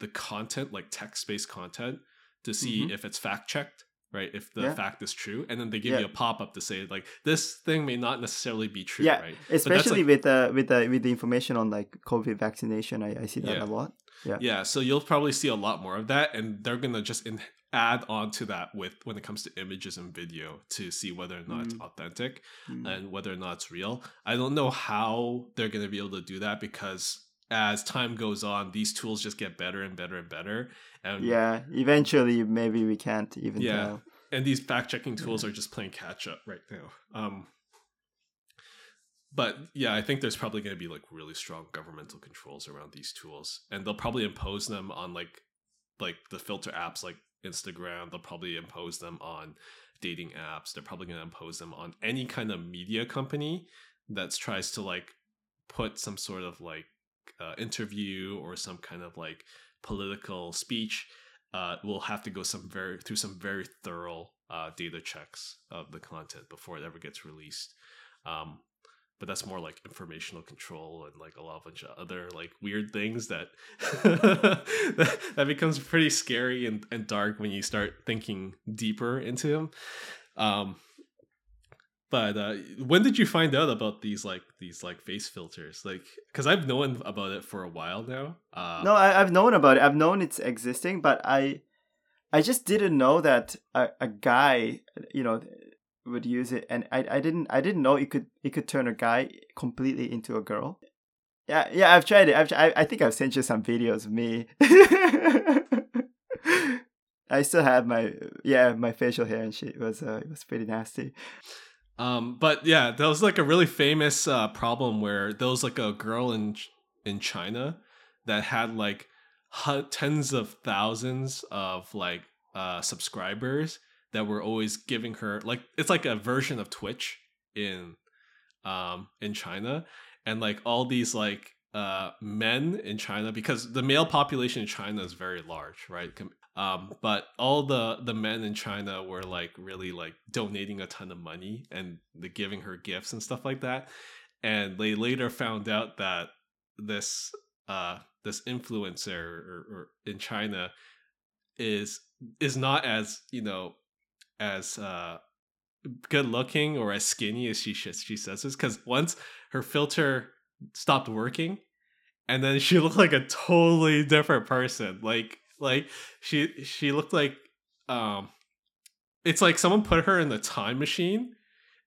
[SPEAKER 2] the content, like text-based content, to see
[SPEAKER 1] Mhm.
[SPEAKER 2] if it's fact checked, right? If the
[SPEAKER 1] Yeah.
[SPEAKER 2] fact is true, and then they give
[SPEAKER 1] Yeah.
[SPEAKER 2] you a pop-up to say like this thing may not necessarily be true,
[SPEAKER 1] yeah,
[SPEAKER 2] right?
[SPEAKER 1] especially
[SPEAKER 2] like-
[SPEAKER 1] with the with the with the information on like COVID vaccination. I, I see that
[SPEAKER 2] Yeah.
[SPEAKER 1] a lot. Yeah.
[SPEAKER 2] Yeah, so you'll probably see a lot more of that, and they're gonna just in- add on to that with when it comes to images and video to see whether or not it's
[SPEAKER 1] Mm.
[SPEAKER 2] authentic
[SPEAKER 1] Mm.
[SPEAKER 2] and whether or not it's real. I don't know how they're gonna be able to do that because as time goes on, these tools just get better and better and better, and
[SPEAKER 1] Yeah, eventually maybe we can't even
[SPEAKER 2] Yeah.
[SPEAKER 1] tell.
[SPEAKER 2] and these fact checking tools are just playing catch up right now. Um, but yeah, I think there's probably going to be like really strong governmental controls around these tools, and they'll probably impose them on like like the filter apps like Instagram. They'll probably impose them on dating apps. They're probably going to impose them on any kind of media company that tries to like put some sort of like uh, interview or some kind of like political speech uh, will have to go some very through some very thorough uh, data checks of the content before it ever gets released. Um, but that's more like informational control and like a lot of bunch of other like weird things that that, becomes pretty scary and, and dark when you start thinking deeper into them. Um, but uh, when did you find out about these like these like face filters? Like, because I've known about it for a while now. Uh,
[SPEAKER 1] No, I, I've known about it. I've known it's existing, but I, I just didn't know that a, a guy, you know, would use it, and I, I didn't I didn't know it could it could turn a guy completely into a girl. Yeah, yeah, I've tried it. I've I, I think I've sent you some videos of me. I still have my yeah my facial hair and shit. It was uh, it was pretty nasty.
[SPEAKER 2] Um, but yeah, there was like a really famous uh, problem where there was like a girl in in China that had like tens of thousands of like uh, subscribers that were always giving her like it's like a version of Twitch in um in China, and like all these like uh men in China because the male population in China is very large, right? Um, but all the the men in China were like really like donating a ton of money and the giving her gifts and stuff like that. And they later found out that this uh this influencer or, or in China is is not as you know as uh good looking or as skinny as she sh- she says this because once her filter stopped working and then she looked like a totally different person like like she she looked like um it's like someone put her in the time machine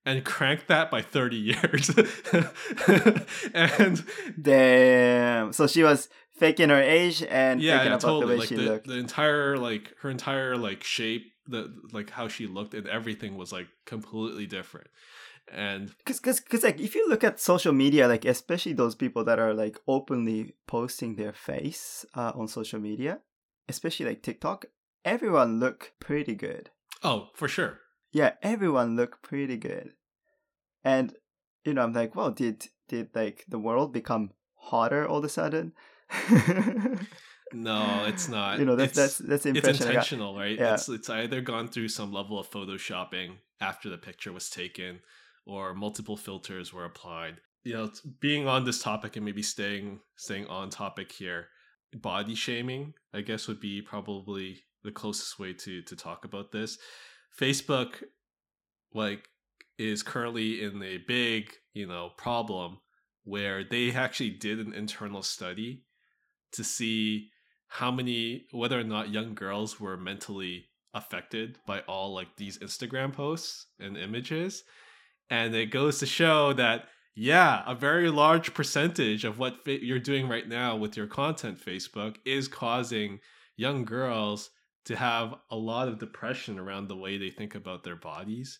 [SPEAKER 2] and cranked that by 30 years and
[SPEAKER 1] Damn. So she was faking her age and
[SPEAKER 2] yeah, yeah totally
[SPEAKER 1] the way
[SPEAKER 2] like
[SPEAKER 1] she
[SPEAKER 2] the,
[SPEAKER 1] looked.
[SPEAKER 2] the entire like her entire like shape the like how she looked and everything was like completely different and
[SPEAKER 1] Cause, cause, cause, like, if you look at social media, like, especially those people that are like openly posting their face uh, on social media, especially like TikTok, everyone look pretty good.
[SPEAKER 2] oh for sure
[SPEAKER 1] Yeah, everyone look pretty good. And you know, I'm like, well, did did like the world become hotter all of a sudden?
[SPEAKER 2] no it's not
[SPEAKER 1] You know, that's
[SPEAKER 2] It's-
[SPEAKER 1] that's that's the
[SPEAKER 2] it's
[SPEAKER 1] impression I got.
[SPEAKER 2] intentional right
[SPEAKER 1] Yeah.
[SPEAKER 2] it's it's either gone through some level of photoshopping after the picture was taken or multiple filters were applied you know being on this topic and maybe staying staying on topic here body shaming i guess would be probably the closest way to to talk about this facebook like is currently in a big you know problem where they actually did an internal study to see how many whether or not young girls were mentally affected by all like these instagram posts and images and it goes to show that yeah, a very large percentage of what fa- you're doing right now with your content, Facebook, is causing young girls to have a lot of depression around the way they think about their bodies.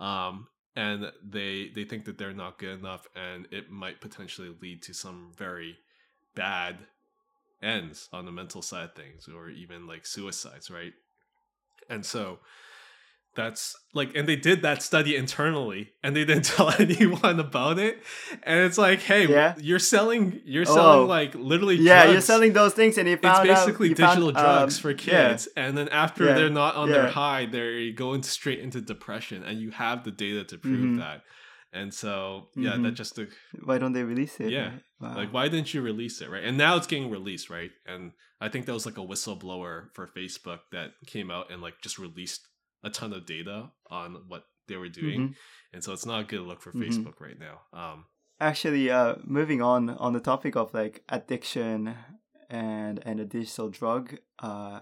[SPEAKER 2] Um, and they they think that they're not good enough and it might potentially lead to some very bad ends on the mental side of things or even like suicides right and so that's like and they did that study internally and they didn't tell anyone about it and it's like hey
[SPEAKER 1] Yeah.
[SPEAKER 2] you're selling you're selling
[SPEAKER 1] Oh.
[SPEAKER 2] like literally
[SPEAKER 1] Yeah, you're selling those things, and
[SPEAKER 2] it's
[SPEAKER 1] found out-
[SPEAKER 2] basically
[SPEAKER 1] you found,
[SPEAKER 2] digital drugs
[SPEAKER 1] um,
[SPEAKER 2] for
[SPEAKER 1] yeah.
[SPEAKER 2] kids and then after
[SPEAKER 1] Yeah.
[SPEAKER 2] they're not on their high they're going straight into depression and you have the data to prove
[SPEAKER 1] Mhm.
[SPEAKER 2] that and so yeah that
[SPEAKER 1] Mhm.
[SPEAKER 2] just took
[SPEAKER 1] Why don't they release it?
[SPEAKER 2] Yeah.
[SPEAKER 1] right? Wow.
[SPEAKER 2] like why didn't you release it right and now it's getting released right and i think that was like a whistleblower for facebook that came out and like just released a ton of data on what they were doing
[SPEAKER 1] Mhm.
[SPEAKER 2] and so it's not a good look for
[SPEAKER 1] Mhm.
[SPEAKER 2] facebook right now um
[SPEAKER 1] Actually, uh, moving on on the topic of like addiction and and a digital drug, uh,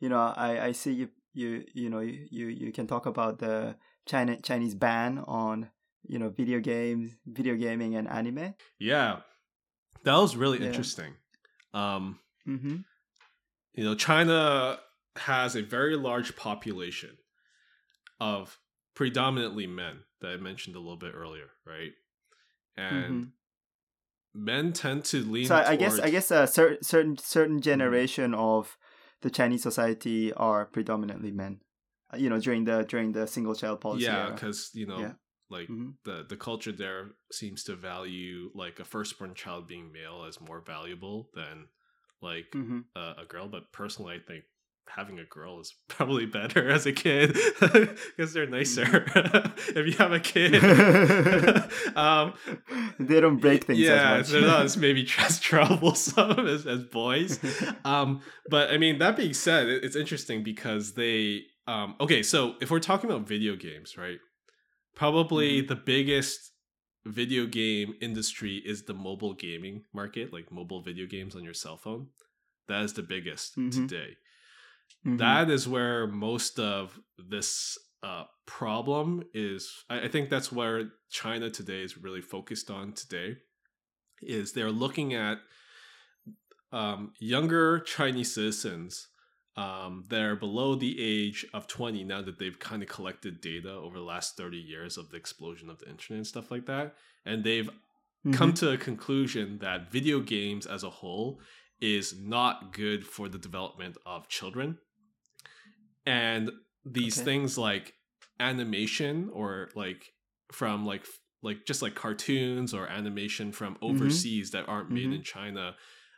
[SPEAKER 1] you know, I I see you you you know you you, you can talk about the China Chinese ban on you know video games, video gaming, and anime.
[SPEAKER 2] yeah that was really
[SPEAKER 1] Yeah.
[SPEAKER 2] interesting um
[SPEAKER 1] Mm-hmm.
[SPEAKER 2] you know china has a very large population of predominantly men that i mentioned a little bit earlier right and men tend to lean
[SPEAKER 1] Mm-hmm. So I, guess I guess a cer- certain certain
[SPEAKER 2] Mm-hmm.
[SPEAKER 1] generation of the Chinese society are predominantly men. Uh, You know, during the during the single child policy.
[SPEAKER 2] yeah because you know
[SPEAKER 1] Yeah.
[SPEAKER 2] Like
[SPEAKER 1] Mhm.
[SPEAKER 2] the the culture there seems to value like a firstborn child being male as more valuable than like
[SPEAKER 1] Mhm.
[SPEAKER 2] a, a girl but personally i think having a girl is probably better as a kid because they're nicer
[SPEAKER 1] Mm-hmm.
[SPEAKER 2] if you have a kid um
[SPEAKER 1] they don't break things
[SPEAKER 2] yeah
[SPEAKER 1] as
[SPEAKER 2] they're
[SPEAKER 1] much.
[SPEAKER 2] not as maybe as troublesome as, as boys um but i mean that being said it- it's interesting because they um okay so if we're talking about video games right probably
[SPEAKER 1] Mm-hmm.
[SPEAKER 2] the biggest video game industry is the mobile gaming market like mobile video games on your cell phone that is the biggest
[SPEAKER 1] Mhm.
[SPEAKER 2] today
[SPEAKER 1] Mhm.
[SPEAKER 2] that is where most of this uh, problem is I, I think that's where china today is really focused on today is they're looking at um, younger chinese citizens um, that are below the age of 20 now that they've kind of collected data over the last 30 years of the explosion of the internet and stuff like that and they've come
[SPEAKER 1] Mhm.
[SPEAKER 2] to a conclusion that video games as a whole is not good for the development of children. And these
[SPEAKER 1] Okay.
[SPEAKER 2] things like animation or like from like like just like cartoons or animation from overseas that aren't made
[SPEAKER 1] Mhm.
[SPEAKER 2] in China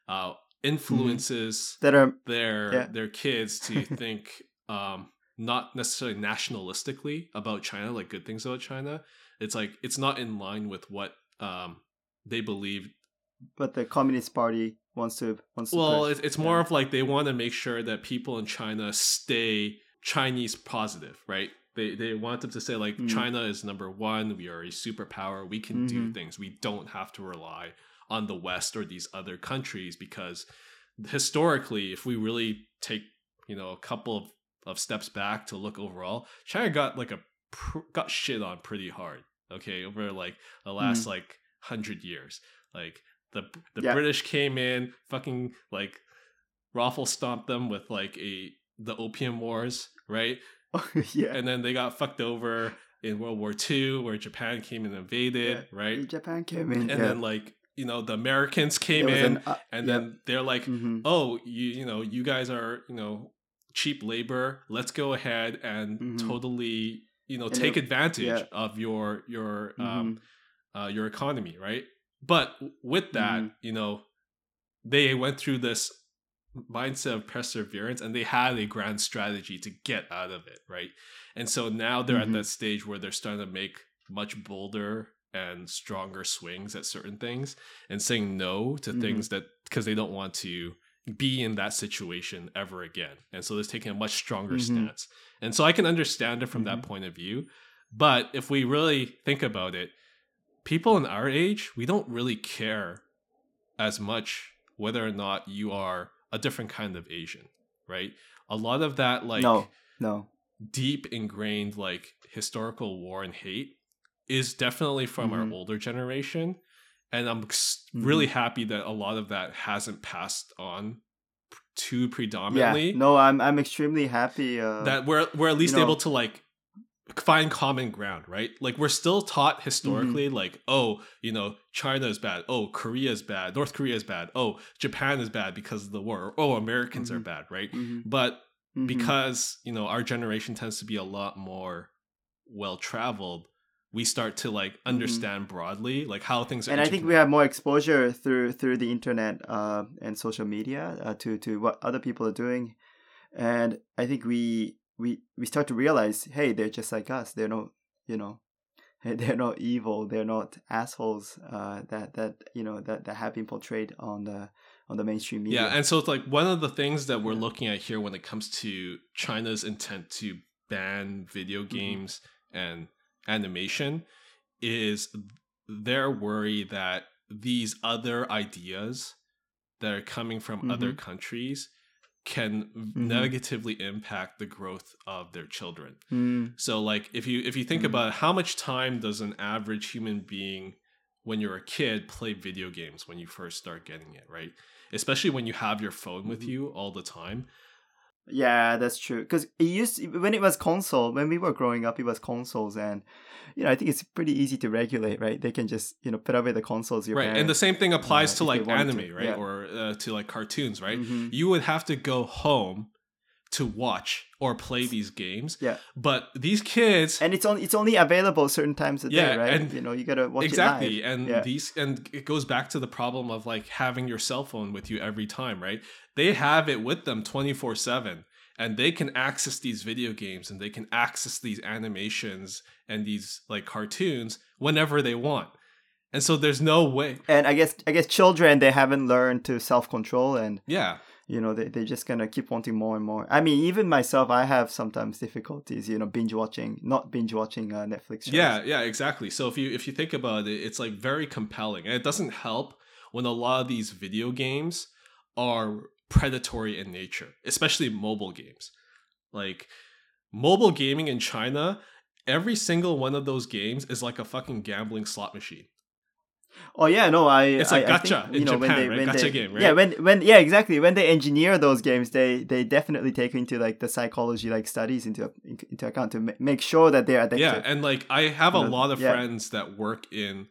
[SPEAKER 2] uh influences
[SPEAKER 1] that are
[SPEAKER 2] their
[SPEAKER 1] Yeah.
[SPEAKER 2] their kids to think um not necessarily nationalistically about China, like good things about China. It's like it's not in line with what um they believe.
[SPEAKER 1] But the Communist Party wants to wants to
[SPEAKER 2] Well,
[SPEAKER 1] push.
[SPEAKER 2] it's, more
[SPEAKER 1] Yeah.
[SPEAKER 2] of like they want to make sure that people in China stay Chinese positive, right? They they want them to say like
[SPEAKER 1] Mm.
[SPEAKER 2] China is number one. We are a superpower. We can do
[SPEAKER 1] Mhm.
[SPEAKER 2] things. We don't have to rely on the West or these other countries because historically, if we really take you know a couple of, of steps back to look overall, China got like a pr- got shit on pretty hard. Okay, over like the mm-hmm. last like hundred years, like the the
[SPEAKER 1] Yeah.
[SPEAKER 2] British came in, fucking like raffle stomped them with like a the opium wars, right?
[SPEAKER 1] yeah.
[SPEAKER 2] And then they got fucked over in World War II, where Japan came and invaded, right?
[SPEAKER 1] Japan came in.
[SPEAKER 2] And
[SPEAKER 1] yeah.
[SPEAKER 2] then like you know the Americans came in,
[SPEAKER 1] an, uh,
[SPEAKER 2] and
[SPEAKER 1] yeah.
[SPEAKER 2] then they're like,
[SPEAKER 1] Mhm.
[SPEAKER 2] oh, you you know you guys are you know cheap labor. Let's go ahead and
[SPEAKER 1] Mhm.
[SPEAKER 2] totally you know
[SPEAKER 1] And
[SPEAKER 2] take
[SPEAKER 1] it-
[SPEAKER 2] advantage
[SPEAKER 1] yeah.
[SPEAKER 2] of your your
[SPEAKER 1] Mhm.
[SPEAKER 2] um uh, your economy, right? But with that,
[SPEAKER 1] Mhm.
[SPEAKER 2] you know, they went through this mindset of perseverance and they had a grand strategy to get out of it, right? And so now they're at that stage where they're starting to make much bolder and stronger swings at certain things and saying no to
[SPEAKER 1] Mhm.
[SPEAKER 2] things that because they don't want to be in that situation ever again. And so they're taking a much stronger
[SPEAKER 1] Mhm.
[SPEAKER 2] stance. And so I can understand it from that
[SPEAKER 1] Mhm.
[SPEAKER 2] point of view. But if we really think about it, people in our age, we don't really care as much whether or not you are a different kind of Asian, right? A lot of that like
[SPEAKER 1] no, no.
[SPEAKER 2] deep ingrained like historical war and hate is definitely from our
[SPEAKER 1] Mhm.
[SPEAKER 2] older generation and i'm s-
[SPEAKER 1] Mm-hmm.
[SPEAKER 2] really happy that a lot of that hasn't passed on too
[SPEAKER 1] Yeah,
[SPEAKER 2] predominantly
[SPEAKER 1] no. I'm I'm extremely happy. Uh,
[SPEAKER 2] that we're we're at least
[SPEAKER 1] know-
[SPEAKER 2] able to like find common ground right like we're still taught historically
[SPEAKER 1] Mm-hmm.
[SPEAKER 2] like oh you know china is bad oh korea is bad north korea is bad oh japan is bad because of the war oh americans are
[SPEAKER 1] Mhm.
[SPEAKER 2] bad right
[SPEAKER 1] mhm,
[SPEAKER 2] but because you know our generation tends to be a lot more well traveled we start to like understand broadly like how things are
[SPEAKER 1] Mm-hmm. and I think we have more exposure through through the internet uh, and social media uh, to to what other people are doing, and I think we we we start to realize, hey, they're just like us. They're not, you know, they're not evil. They're not assholes. Uh, that that you know that that have been portrayed on the on the mainstream media.
[SPEAKER 2] yeah and so it's like one of the things that we're
[SPEAKER 1] Yeah.
[SPEAKER 2] looking at here when it comes to china's intent to ban video
[SPEAKER 1] Mm-hmm.
[SPEAKER 2] games and animation is their worry that these other ideas that are coming from other
[SPEAKER 1] Mhm.
[SPEAKER 2] countries can
[SPEAKER 1] Mhm.
[SPEAKER 2] negatively impact the growth of their children
[SPEAKER 1] Mm,
[SPEAKER 2] So like if you if you think
[SPEAKER 1] Mhm.
[SPEAKER 2] about how much time does an average human being when you're a kid play video games when you first start getting it, right? Especially when you have your phone with
[SPEAKER 1] Mhm.
[SPEAKER 2] you all the time.
[SPEAKER 1] Yeah, that's true. Because it used when it was console, when we were growing up, it was consoles, and you know I think it's pretty easy to regulate, right? They can just you know put away the consoles. Your
[SPEAKER 2] right. And the same thing applies
[SPEAKER 1] uh,
[SPEAKER 2] to like anime,
[SPEAKER 1] to,
[SPEAKER 2] right?
[SPEAKER 1] yeah.
[SPEAKER 2] Or uh, to like cartoons, right?
[SPEAKER 1] Mhm.
[SPEAKER 2] You would have to go home to watch or play these games.
[SPEAKER 1] Yeah.
[SPEAKER 2] But these kids
[SPEAKER 1] and it's only it's only available certain times a
[SPEAKER 2] Yeah,
[SPEAKER 1] day, right?
[SPEAKER 2] and-
[SPEAKER 1] you know, you gotta watch
[SPEAKER 2] exactly
[SPEAKER 1] it live.
[SPEAKER 2] and
[SPEAKER 1] Yeah.
[SPEAKER 2] these and it goes back to the problem of like having your cell phone with you every time right they have it with them 24 7 and they can access these video games and they can access these animations and these like cartoons whenever they want and so there's no way
[SPEAKER 1] And I guess I guess children they haven't learned to self control, and
[SPEAKER 2] yeah
[SPEAKER 1] you know they they're just gonna keep wanting more and more. I mean, even myself, I have sometimes difficulties, you know, binge watching, not binge watching uh, Netflix shows.
[SPEAKER 2] Yeah, yeah, exactly. So if you if you think about it, it's like very compelling, and it doesn't help when a lot of these video games are predatory in nature, especially mobile games. Like mobile gaming in China, every single one of those games is like a fucking gambling slot machine.
[SPEAKER 1] Oh yeah, no, I.
[SPEAKER 2] It's
[SPEAKER 1] I, I
[SPEAKER 2] gacha
[SPEAKER 1] think,
[SPEAKER 2] in
[SPEAKER 1] you know, when
[SPEAKER 2] Japan,
[SPEAKER 1] they,
[SPEAKER 2] right?
[SPEAKER 1] when
[SPEAKER 2] Gacha
[SPEAKER 1] they,
[SPEAKER 2] game,
[SPEAKER 1] Yeah, when when yeah, exactly. When they engineer those games, they they definitely take into like the psychology like studies into into account to ma- make sure that they're addicted.
[SPEAKER 2] Yeah, and like I have a
[SPEAKER 1] know,
[SPEAKER 2] lot of
[SPEAKER 1] yeah.
[SPEAKER 2] friends that work in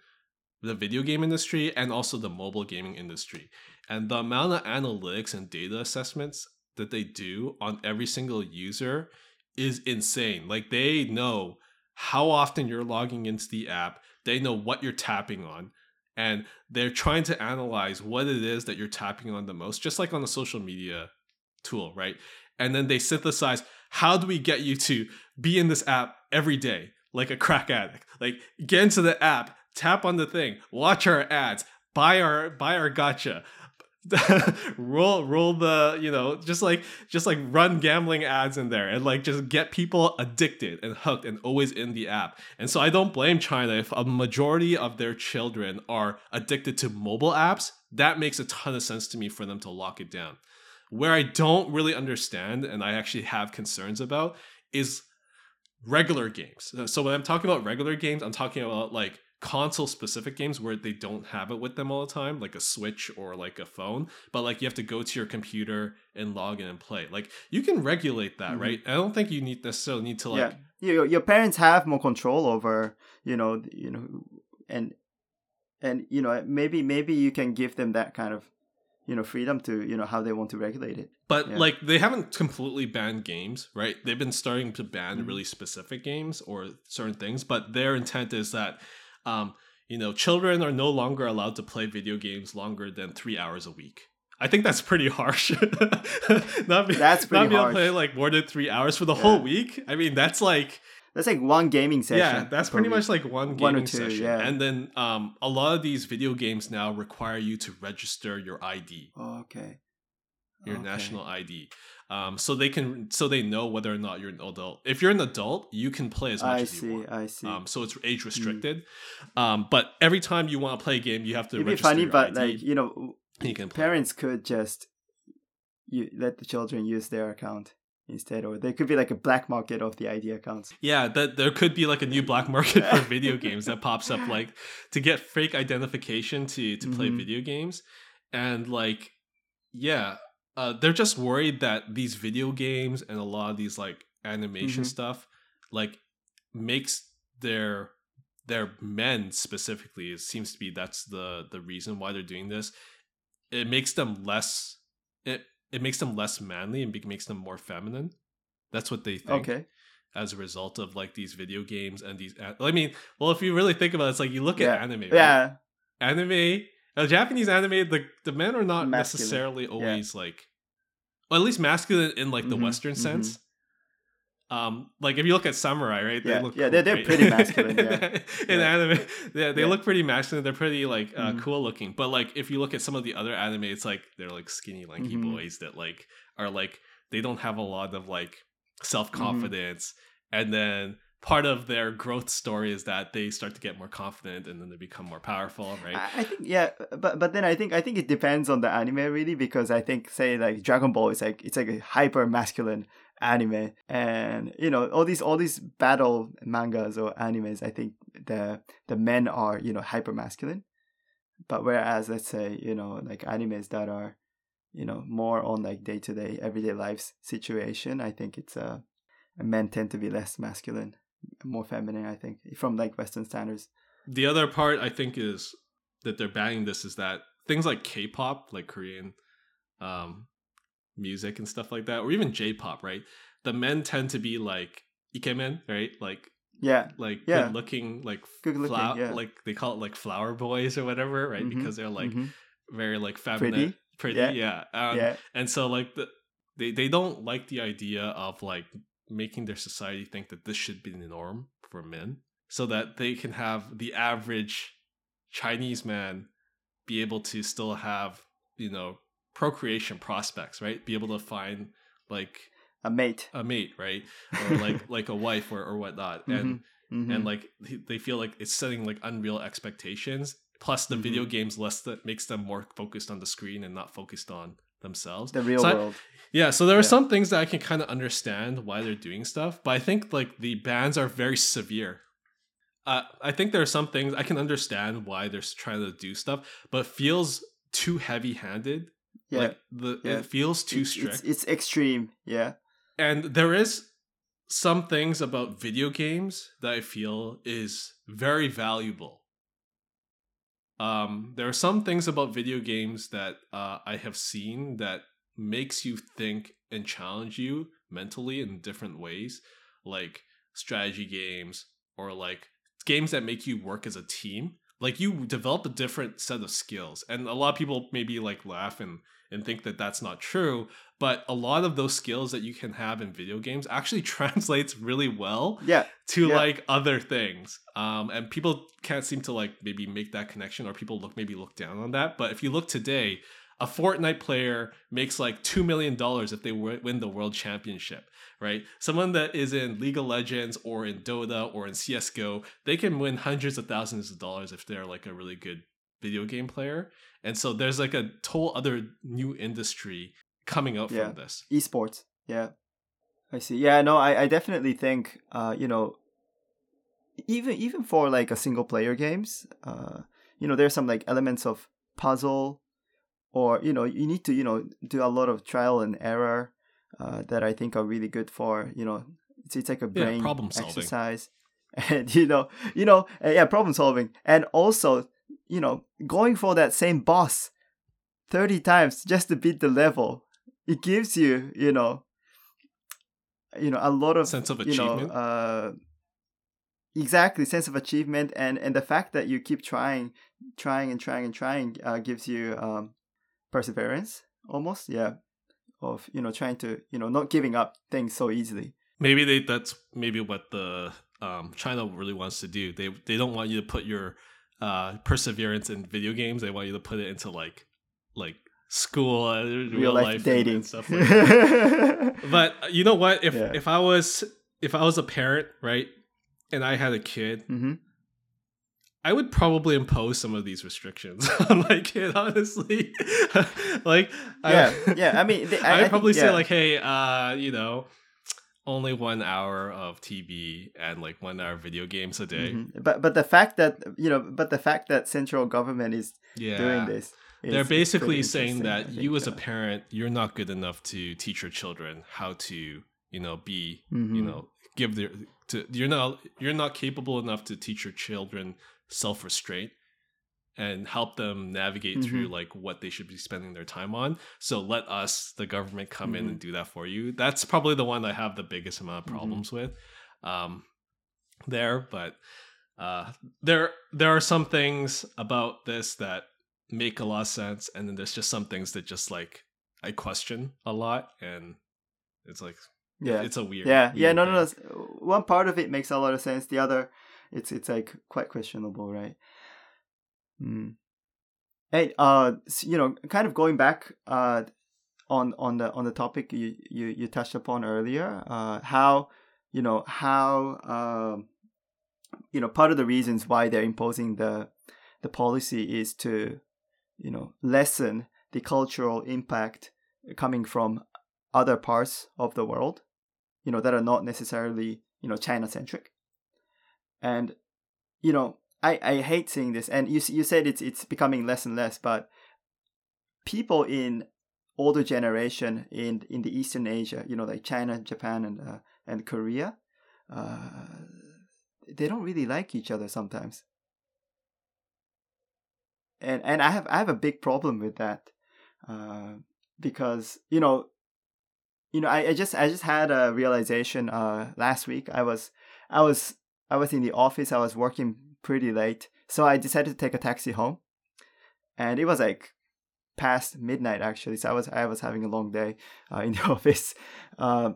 [SPEAKER 2] the video game industry and also the mobile gaming industry. And the amount of analytics and data assessments that they do on every single user is insane. Like they know how often you're logging into the app, they know what you're tapping on, and they're trying to analyze what it is that you're tapping on the most, just like on a social media tool, right? And then they synthesize how do we get you to be in this app every day like a crack addict like get into the app tap on the thing watch our ads buy our buy our gacha roll roll the you know just like just like run gambling ads in there and like just get people addicted and hooked and always in the app. And so i don't blame china if a majority of their children are addicted to mobile apps. That makes a ton of sense to me for them to lock it down. Where i don't really understand and i actually have concerns about is regular games. So when I'm talking about regular games, I'm talking about like console specific games where they don't have it with them all the time, like a Switch or like a phone, but like you have to go to your computer and log in and play. Like you can regulate that,
[SPEAKER 1] Mhm.
[SPEAKER 2] right? I don't think you need necessarily need to like
[SPEAKER 1] yeah. Your your parents have more control over you know you know and and you know maybe maybe you can give them that kind of you know freedom to you know how they want to regulate it.
[SPEAKER 2] But
[SPEAKER 1] Yeah.
[SPEAKER 2] like they haven't completely banned games, right? They've been starting to ban
[SPEAKER 1] Mhm.
[SPEAKER 2] really specific games or certain things, but their intent is that um, you know, children are no longer allowed to play video games longer than 3 hours a week. I think that's pretty harsh. not be,
[SPEAKER 1] That's pretty
[SPEAKER 2] not be able to play like more than 3 hours for the whole week. I mean, that's like
[SPEAKER 1] that's like one gaming session.
[SPEAKER 2] Yeah, that's pretty much like one gaming
[SPEAKER 1] One or two,
[SPEAKER 2] session.
[SPEAKER 1] yeah.
[SPEAKER 2] And then um, a lot of these video games now require you to register your ID,
[SPEAKER 1] Oh, okay.
[SPEAKER 2] your
[SPEAKER 1] Okay.
[SPEAKER 2] national ID, um, so they can so they know whether or not you're an adult. If you're an adult, you can play as much
[SPEAKER 1] I
[SPEAKER 2] as you want.
[SPEAKER 1] I see. I see.
[SPEAKER 2] Um, so it's age restricted. Um, but every time you want to play a game, you have to
[SPEAKER 1] It'd be funny, but
[SPEAKER 2] ID,
[SPEAKER 1] like you know,
[SPEAKER 2] you can play.
[SPEAKER 1] parents could just you let the children use their account instead, or there could be like a black market of the ID accounts.
[SPEAKER 2] Yeah, that there could be like a new black market for video games that pops up, like to get fake identification to to play
[SPEAKER 1] Mhm.
[SPEAKER 2] video games, and like, yeah, uh, they're just worried that these video games and a lot of these like animation
[SPEAKER 1] Mhm.
[SPEAKER 2] stuff, like, makes their their men specifically. It seems to be that's the the reason why they're doing this. It makes them less. It it makes them less manly and makes them more feminine. That's what they think
[SPEAKER 1] Okay.
[SPEAKER 2] as a result of like these video games and these. I mean, well, if you really think about it, it's like you look
[SPEAKER 1] Yeah.
[SPEAKER 2] at anime. right?
[SPEAKER 1] Yeah.
[SPEAKER 2] anime. Uh, Japanese anime, the the men are not
[SPEAKER 1] Masculine.
[SPEAKER 2] necessarily always like, well, at least masculine in like the
[SPEAKER 1] Mhm,
[SPEAKER 2] Western
[SPEAKER 1] mhm.
[SPEAKER 2] sense. Um, like if you look at samurai, right?
[SPEAKER 1] Yeah,
[SPEAKER 2] look
[SPEAKER 1] yeah, they're- they're
[SPEAKER 2] right?
[SPEAKER 1] pretty masculine, yeah.
[SPEAKER 2] in
[SPEAKER 1] Yeah.
[SPEAKER 2] anime, yeah, they
[SPEAKER 1] Yeah.
[SPEAKER 2] look pretty masculine. They're pretty like uh,
[SPEAKER 1] Mhm.
[SPEAKER 2] cool looking. But like if you look at some of the other anime, it's like they're like skinny, lanky
[SPEAKER 1] Mhm.
[SPEAKER 2] boys that like are like they don't have a lot of like
[SPEAKER 1] Mm-hmm.
[SPEAKER 2] self confidence, and then part of their growth story is that they start to get more confident and then they become more powerful, right?
[SPEAKER 1] I, think yeah, but but then I think I think it depends on the anime really because I think say like Dragon Ball is like it's like a hyper masculine anime. And you know all these all these battle mangas or animes I think the the men are you know hyper masculine but whereas let's say you know like animes that are you know more on like day to day everyday lives situation I think it's uh men tend to be less masculine more feminine I think from like Western standards
[SPEAKER 2] the other part I think is that they're banning this is that things like K-pop, like Korean um, music and stuff like that, or even J-pop, right? The men tend to be like ikemen, right? Like
[SPEAKER 1] yeah
[SPEAKER 2] like
[SPEAKER 1] Yeah.
[SPEAKER 2] good looking, like
[SPEAKER 1] Good looking, yeah.
[SPEAKER 2] like they call it like flower boys or whatever, right?
[SPEAKER 1] Mhm,
[SPEAKER 2] Because they're like
[SPEAKER 1] mhm.
[SPEAKER 2] very like feminine, pretty,
[SPEAKER 1] Yeah.
[SPEAKER 2] yeah. Um,
[SPEAKER 1] yeah
[SPEAKER 2] and so like the they they don't like the idea of like making their society think that this should be the norm for men so that they can have the average chinese man be able to still have you know procreation prospects right? Be able to find like
[SPEAKER 1] a mate.
[SPEAKER 2] a mate right? Or like like a wife or, or whatnot. And
[SPEAKER 1] Mhm.
[SPEAKER 2] and like they feel like it's setting like unreal expectations. Plus the
[SPEAKER 1] Mm-hmm.
[SPEAKER 2] video games less that makes them more focused on the screen and not focused on themselves.
[SPEAKER 1] The real
[SPEAKER 2] So I-
[SPEAKER 1] world.
[SPEAKER 2] yeah so there are
[SPEAKER 1] Yeah.
[SPEAKER 2] some things that i can kind of understand why they're doing stuff but i think like the bans are very severe. Uh, i think there are some things i can understand why they're trying to do stuff but feels too heavy handed
[SPEAKER 1] yeah.
[SPEAKER 2] Like the
[SPEAKER 1] Yeah.
[SPEAKER 2] it feels too
[SPEAKER 1] it's,
[SPEAKER 2] strict.
[SPEAKER 1] it's, it's extreme. Yeah.
[SPEAKER 2] And there is some things about video games that I feel is very valuable. Um, there are some things about video games that uh, I have seen that makes you think and challenge you mentally in different ways, like strategy games or like games that make you work as a team. Like you develop a different set of skills, and a lot of people maybe like laugh and and think that that's not true but a lot of those skills that you can have in video games actually translates really well
[SPEAKER 1] yeah
[SPEAKER 2] to
[SPEAKER 1] Yeah.
[SPEAKER 2] like other things um and people can't seem to like maybe make that connection or people look maybe look down on that but if you look today a Fortnite player makes like 2 million dollars if they win the world championship right someone that is in League of Legends or in Dota or in CS:GO they can win hundreds of thousands of dollars if they're like a really good video game player. And so there's like a whole other new industry coming out
[SPEAKER 1] Yeah.
[SPEAKER 2] from this.
[SPEAKER 1] Esports. Yeah. I see. Yeah no i, I definitely think uh you know even even for like a single player games uh you know there's some like elements of puzzle or you know you need to you know do a lot of trial and error uh, that i think are really good for you know it's, it's like a
[SPEAKER 2] Yeah,
[SPEAKER 1] brain
[SPEAKER 2] problem solving.
[SPEAKER 1] exercise. And you know you know uh, yeah problem solving. And also you know going for that same boss 30 times just to beat the level it gives you you know you know a lot of
[SPEAKER 2] sense of
[SPEAKER 1] you know
[SPEAKER 2] achievement
[SPEAKER 1] uh exactly sense of achievement and and the fact that you keep trying trying and trying and trying uh, gives you um perseverance almost yeah of you know trying to you know not giving up things so easily
[SPEAKER 2] maybe they that's maybe what the um, China really wants to do. They they don't want you to put your uh, perseverance in video games. They want you to put it into like like school, uh, real, real, life, life dating and, stuff like that. but uh, you know what? If yeah. if I was if I was a parent, right, and I had a kid,
[SPEAKER 1] mm-hmm.
[SPEAKER 2] I would probably impose some of these restrictions on my kid. Honestly, like
[SPEAKER 1] yeah, I, yeah. I mean,
[SPEAKER 2] I, would probably think, say yeah. like, hey, uh, you know, only one hour of TV and like one hour video games a day.
[SPEAKER 1] Mm-hmm. But but the fact that you know, but the fact that central government is yeah. doing this.
[SPEAKER 2] They're basically saying that think, you as a parent, you're not good enough to teach your children how to, you know, be,
[SPEAKER 1] mm-hmm.
[SPEAKER 2] you know, give their to you're not you're not capable enough to teach your children self-restraint and help them navigate mm-hmm. through like what they should be spending their time on. So let us, the government, come mm-hmm. in and do that for you. That's probably the one I have the biggest amount of mm-hmm. problems mm-hmm. with um, there. But uh, there there are some things about this that make a lot of sense, and then there's just some things that just like I question a lot, and it's like
[SPEAKER 1] yeah,
[SPEAKER 2] it's a weird
[SPEAKER 1] yeah
[SPEAKER 2] weird
[SPEAKER 1] yeah no, no no one part of it makes a lot of sense. The other it's it's like quite questionable, right? Mm. Hey, uh, you know, kind of going back, uh, on on the on the topic you you, you touched upon earlier, uh, how you know how um, you know part of the reasons why they're imposing the the policy is to you know lessen the cultural impact coming from other parts of the world, you know that are not necessarily you know China centric, and you know I, I hate seeing this, and you you said it's it's becoming less and less, but people in older generation in in the Eastern Asia, you know, like China, Japan, and uh, and Korea, uh, they don't really like each other sometimes, and and I have I have a big problem with that, uh, because you know, you know, I, I just I just had a realization uh, last week. I was I was I was in the office. I was working pretty late. So I decided to take a taxi home. And it was like past midnight actually. So I was I was having a long day uh, in the office. Uh,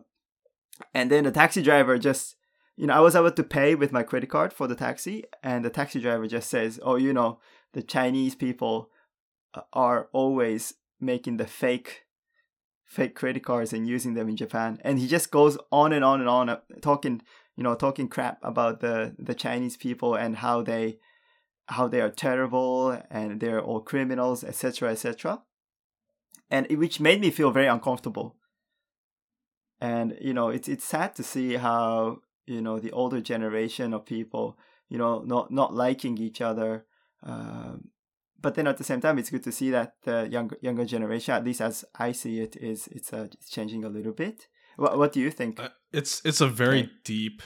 [SPEAKER 1] and then the taxi driver just you know, I was able to pay with my credit card for the taxi, and the taxi driver just says, "Oh, you know, the Chinese people uh, are always making the fake, fake credit cards and using them in Japan." And he just goes on and on and on, uh, talking you know talking crap about the the Chinese people and how they how they are terrible and they're all criminals etc etc and it, which made me feel very uncomfortable. And you know it's it's sad to see how you know the older generation of people you know not not liking each other um, but then at the same time it's good to see that the younger younger generation at least as i see it is it's uh, it's changing a little bit what, what do you think? Uh,
[SPEAKER 2] it's it's a very okay. deep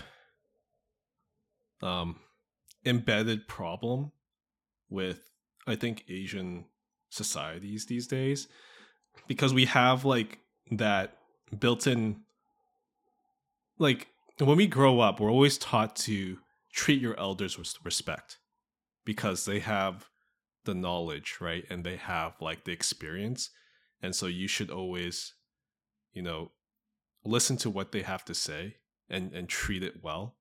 [SPEAKER 2] um embedded problem with I think Asian societies these days. Because we have like that built-in like when we grow up we're always taught to treat your elders with respect. Because they have the knowledge right? And they have like the experience. And so you should always you know listen to what they have to say and and treat it well.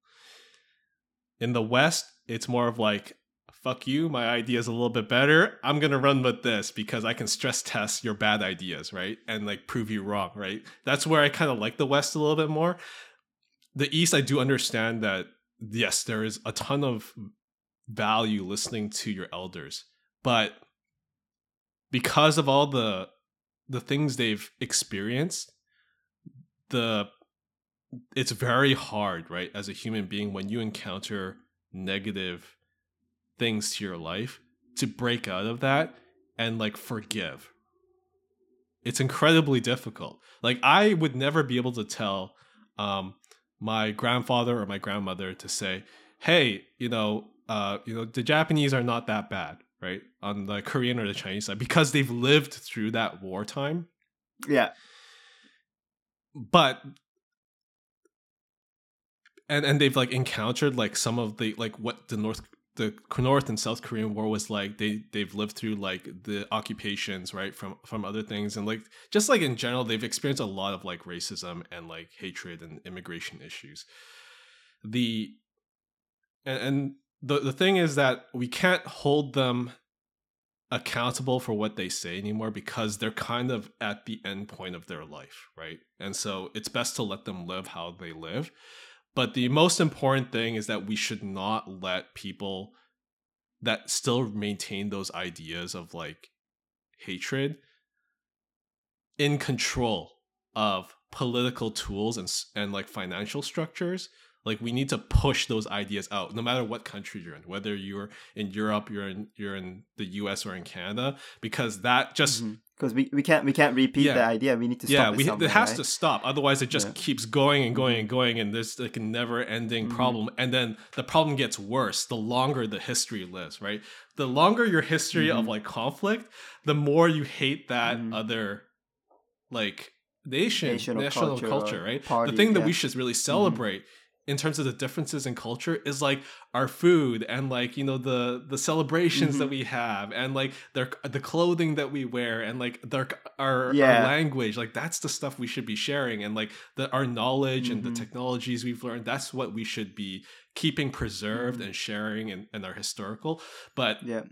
[SPEAKER 2] In the West, it's more of like fuck you, my idea is a little bit better. I'm to run with this because I can stress test your bad ideas, right? And like prove you wrong, right? That's where I kind of like the West a little bit more. The East, I do understand that yes, there is a ton of value listening to your elders, but because of all the the things they've experienced the it's very hard, right, as a human being when you encounter negative things to your life to break out of that and like forgive. It's incredibly difficult. Like I would never be able to tell um my grandfather or my grandmother to say, "Hey, you know, uh, you know, the Japanese are not that bad, right? On the Korean or the Chinese side because they've lived through that wartime."
[SPEAKER 1] Yeah
[SPEAKER 2] but and and they've like encountered like some of the like what the North the North and South Korean War was like they they've lived through like the occupations right from from other things and like just like in general they've experienced a lot of like racism and like hatred and immigration issues. The and, and the the thing is that we can't hold them accountable for what they say anymore because they're kind of at the end point of their life, right? And so it's best to let them live how they live. But the most important thing is that we should not let people that still maintain those ideas of like hatred in control of political tools and and like financial structures like we need to push those ideas out no matter what country you're in whether you're in europe you're in you're in the us or in canada because that just
[SPEAKER 1] because mm-hmm. we, we can't we can't repeat
[SPEAKER 2] Yeah.
[SPEAKER 1] the idea we need to
[SPEAKER 2] yeah
[SPEAKER 1] stop it,
[SPEAKER 2] we, it has
[SPEAKER 1] right?
[SPEAKER 2] to stop otherwise it just
[SPEAKER 1] Yeah.
[SPEAKER 2] keeps going and going
[SPEAKER 1] Mhm.
[SPEAKER 2] and going and there's like a never ending
[SPEAKER 1] Mhm.
[SPEAKER 2] problem and then the problem gets worse the longer the history lives right the longer your history of
[SPEAKER 1] Mhm.
[SPEAKER 2] like conflict the more you hate that
[SPEAKER 1] Mhm.
[SPEAKER 2] other like nation,
[SPEAKER 1] Nation
[SPEAKER 2] national
[SPEAKER 1] culture
[SPEAKER 2] culture, right
[SPEAKER 1] party,
[SPEAKER 2] the thing that we should really celebrate in terms of the differences in culture is like our food and like you know the the celebrations
[SPEAKER 1] Mm-hmm.
[SPEAKER 2] that we have and like their the clothing that we wear and like their our,
[SPEAKER 1] Yeah.
[SPEAKER 2] our language like that's the stuff we should be sharing and like the our knowledge and the
[SPEAKER 1] Mhm.
[SPEAKER 2] technologies we've learned that's what we should be keeping preserved
[SPEAKER 1] Mhm.
[SPEAKER 2] and sharing and, and our historical but
[SPEAKER 1] yeah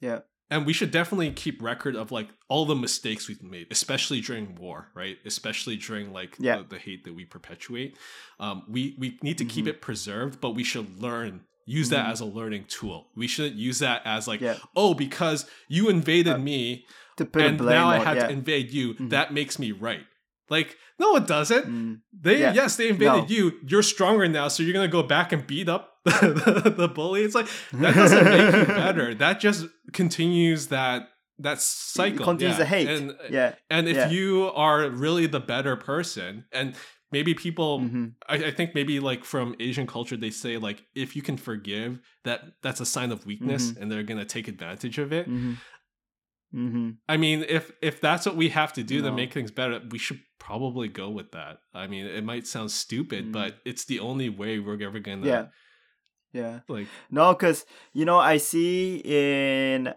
[SPEAKER 1] yeah
[SPEAKER 2] and we should definitely keep record of like all the mistakes we've made especially during war right especially during like
[SPEAKER 1] Yeah.
[SPEAKER 2] the, the hate that we perpetuate um, we we need to keep
[SPEAKER 1] Mhm.
[SPEAKER 2] it preserved but we should learn use that
[SPEAKER 1] Mhm.
[SPEAKER 2] as a learning tool we shouldn't use that as like
[SPEAKER 1] yeah
[SPEAKER 2] oh because you invaded
[SPEAKER 1] Uh,
[SPEAKER 2] me and now i had
[SPEAKER 1] yeah.
[SPEAKER 2] to invade you
[SPEAKER 1] Mhm.
[SPEAKER 2] that makes me right like no it doesn't
[SPEAKER 1] Mm.
[SPEAKER 2] they yes they invaded
[SPEAKER 1] No.
[SPEAKER 2] you you're stronger now so you're gonna go back and beat up the, the bully it's like that doesn't make you better that just continues that that cycle
[SPEAKER 1] continues
[SPEAKER 2] yeah.
[SPEAKER 1] the hate
[SPEAKER 2] and
[SPEAKER 1] yeah
[SPEAKER 2] and if
[SPEAKER 1] yeah.
[SPEAKER 2] you are really the better person and maybe people
[SPEAKER 1] Mhm.
[SPEAKER 2] I, I think maybe like from asian culture they say like if you can forgive that that's a sign of weakness
[SPEAKER 1] Mm-hmm.
[SPEAKER 2] and they're gonna take advantage of it
[SPEAKER 1] Mhm. Mhm.
[SPEAKER 2] i mean if if that's what we have to do to make things better we should probably go with that i mean it might sound stupid
[SPEAKER 1] Mm.
[SPEAKER 2] but it's the only way we're ever gonna
[SPEAKER 1] yeah yeah.
[SPEAKER 2] Like
[SPEAKER 1] no because you know i see in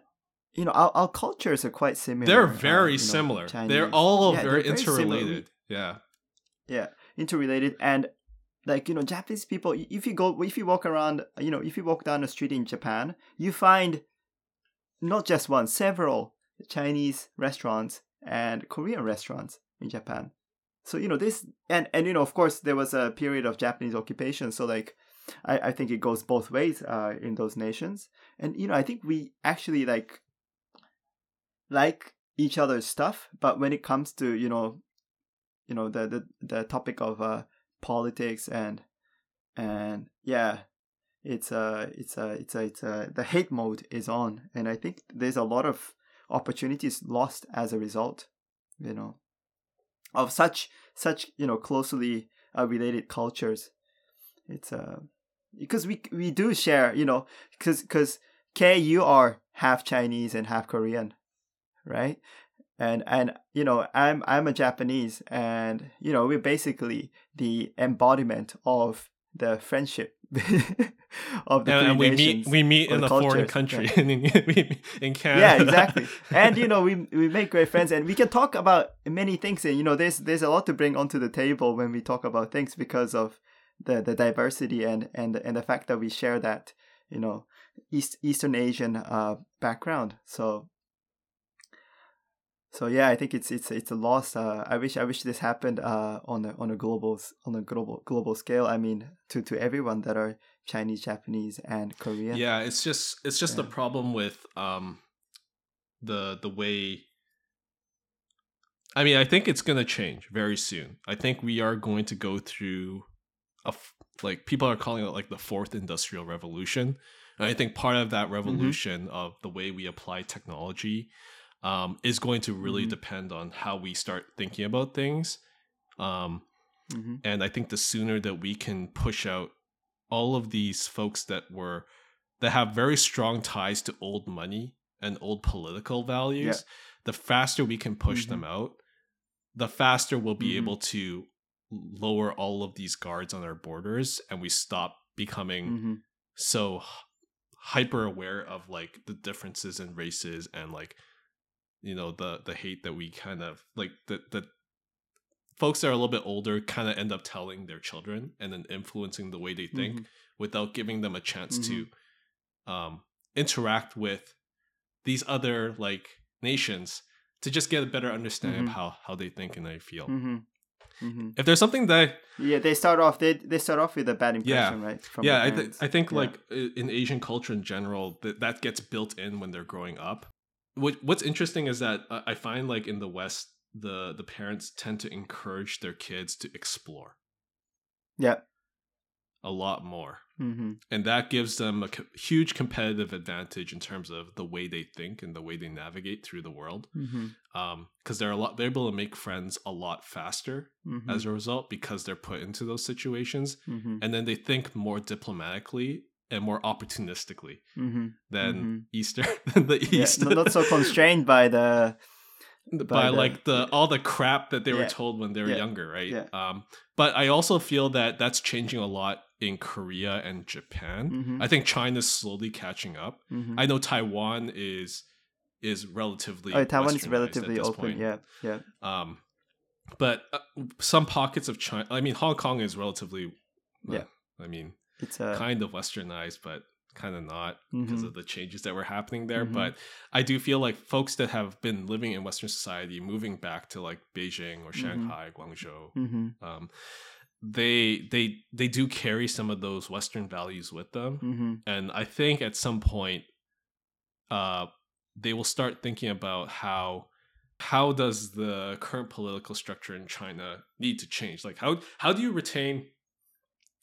[SPEAKER 1] you know our, our cultures are quite similar
[SPEAKER 2] they're
[SPEAKER 1] uh,
[SPEAKER 2] very
[SPEAKER 1] know,
[SPEAKER 2] similar. They're all
[SPEAKER 1] Yeah,
[SPEAKER 2] very
[SPEAKER 1] they're very similar.
[SPEAKER 2] interrelated. Yeah.
[SPEAKER 1] Yeah interrelated. And like you know japanese people if you go if you walk around you know if you walk down the street in japan you find not just one several chinese restaurants and korean restaurants in japan. So you know this and and you know of course there was a period of japanese occupation. So like i i think it goes both ways uh in those nations. And you know i think we actually like like each other's stuff but when it comes to you know you know the the, the topic of uh politics and and yeah it's a it's a it's a it's a the hate mode is on. And i think there's a lot of opportunities lost as a result you know of such such you know closely uh, related cultures. It's uh because we we do share you know because because k you are half chinese and half korean right and and you know i'm i'm a japanese and you know we're basically the embodiment of the friendship of the
[SPEAKER 2] and, and we meet we meet in a foreign country
[SPEAKER 1] yeah.
[SPEAKER 2] in, in, in Canada.
[SPEAKER 1] yeah exactly and you know we we make great friends and we can talk about many things and you know there's there's a lot to bring onto the table when we talk about things because of the the diversity and and and the fact that we share that you know east eastern asian uh background. So so yeah i think it's it's it's a loss. Uh i wish i wish this happened uh on a on a global on a global global scale. I mean to to everyone that are chinese japanese and korean.
[SPEAKER 2] Yeah it's just it's just the problem with um the the way i mean i think it's going to change very soon. I think we are going to go through a like people are calling it like the fourth industrial revolution and i think part of that
[SPEAKER 1] Mm-hmm.
[SPEAKER 2] revolution of the way we apply technology um, is going to really
[SPEAKER 1] Mhm.
[SPEAKER 2] depend on how we start thinking about things um,
[SPEAKER 1] hmm
[SPEAKER 2] and I think the sooner that we can push out all of these folks that were that have very strong ties to old money and old political values, the faster we can push them out, the faster we'll be
[SPEAKER 1] Mhm.
[SPEAKER 2] able to lower all of these guards on our borders and we stop becoming
[SPEAKER 1] hmm
[SPEAKER 2] so hyper aware of like the differences in races and like you know the the hate that we kind of like the the folks that are a little bit older kind of end up telling their children and then influencing the way they think
[SPEAKER 1] Mhm.
[SPEAKER 2] without giving them a chance
[SPEAKER 1] Mhm.
[SPEAKER 2] to um interact with these other like nations to just get a better understanding of how how they think and they feel
[SPEAKER 1] hmm hmm
[SPEAKER 2] if there's something that
[SPEAKER 1] Yeah, they start off. They they start off with a bad impression, right? From
[SPEAKER 2] yeah I, th- I think
[SPEAKER 1] Yeah.
[SPEAKER 2] like in asian culture in general that that gets built in when they're growing up what, what's interesting is that i find like in the west the the parents tend to encourage their kids to explore
[SPEAKER 1] yeah.
[SPEAKER 2] a lot more
[SPEAKER 1] hmm
[SPEAKER 2] and that gives them a co- huge competitive advantage in terms of the way they think and the way they navigate through the world
[SPEAKER 1] hmm
[SPEAKER 2] um because they're a lot they're able to make friends a lot faster
[SPEAKER 1] hmm
[SPEAKER 2] as a result because they're put into those situations
[SPEAKER 1] hmm
[SPEAKER 2] and then they think more diplomatically and more opportunistically
[SPEAKER 1] hmm
[SPEAKER 2] than
[SPEAKER 1] Mhm.
[SPEAKER 2] Easter than the East.
[SPEAKER 1] not, not so constrained by the.
[SPEAKER 2] by
[SPEAKER 1] by the-
[SPEAKER 2] like the all the crap that they were told when they were
[SPEAKER 1] Yeah.
[SPEAKER 2] younger, right?
[SPEAKER 1] Yeah.
[SPEAKER 2] Um, but I also feel that that's changing a lot in Korea and Japan.
[SPEAKER 1] Mhm.
[SPEAKER 2] I think China's slowly catching up.
[SPEAKER 1] Mhm.
[SPEAKER 2] I know Taiwan is is relatively
[SPEAKER 1] Oh, Taiwan is relatively open.
[SPEAKER 2] point.
[SPEAKER 1] Yeah, yeah.
[SPEAKER 2] Um, but uh, some pockets of China. I mean, Hong Kong is relatively. uh,
[SPEAKER 1] Yeah.
[SPEAKER 2] I mean,
[SPEAKER 1] It's a.
[SPEAKER 2] kind of westernized, but kind of not because
[SPEAKER 1] Mhm.
[SPEAKER 2] of the changes that were happening there.
[SPEAKER 1] Mhm.
[SPEAKER 2] But I do feel like folks that have been living in Western society, moving back to like Beijing or
[SPEAKER 1] Mhm.
[SPEAKER 2] Shanghai, Guangzhou,
[SPEAKER 1] hmm
[SPEAKER 2] um, they they they do carry some of those Western values with them,
[SPEAKER 1] hmm
[SPEAKER 2] and I think at some point, uh, they will start thinking about how how does the current political structure in China need to change? Like how how do you retain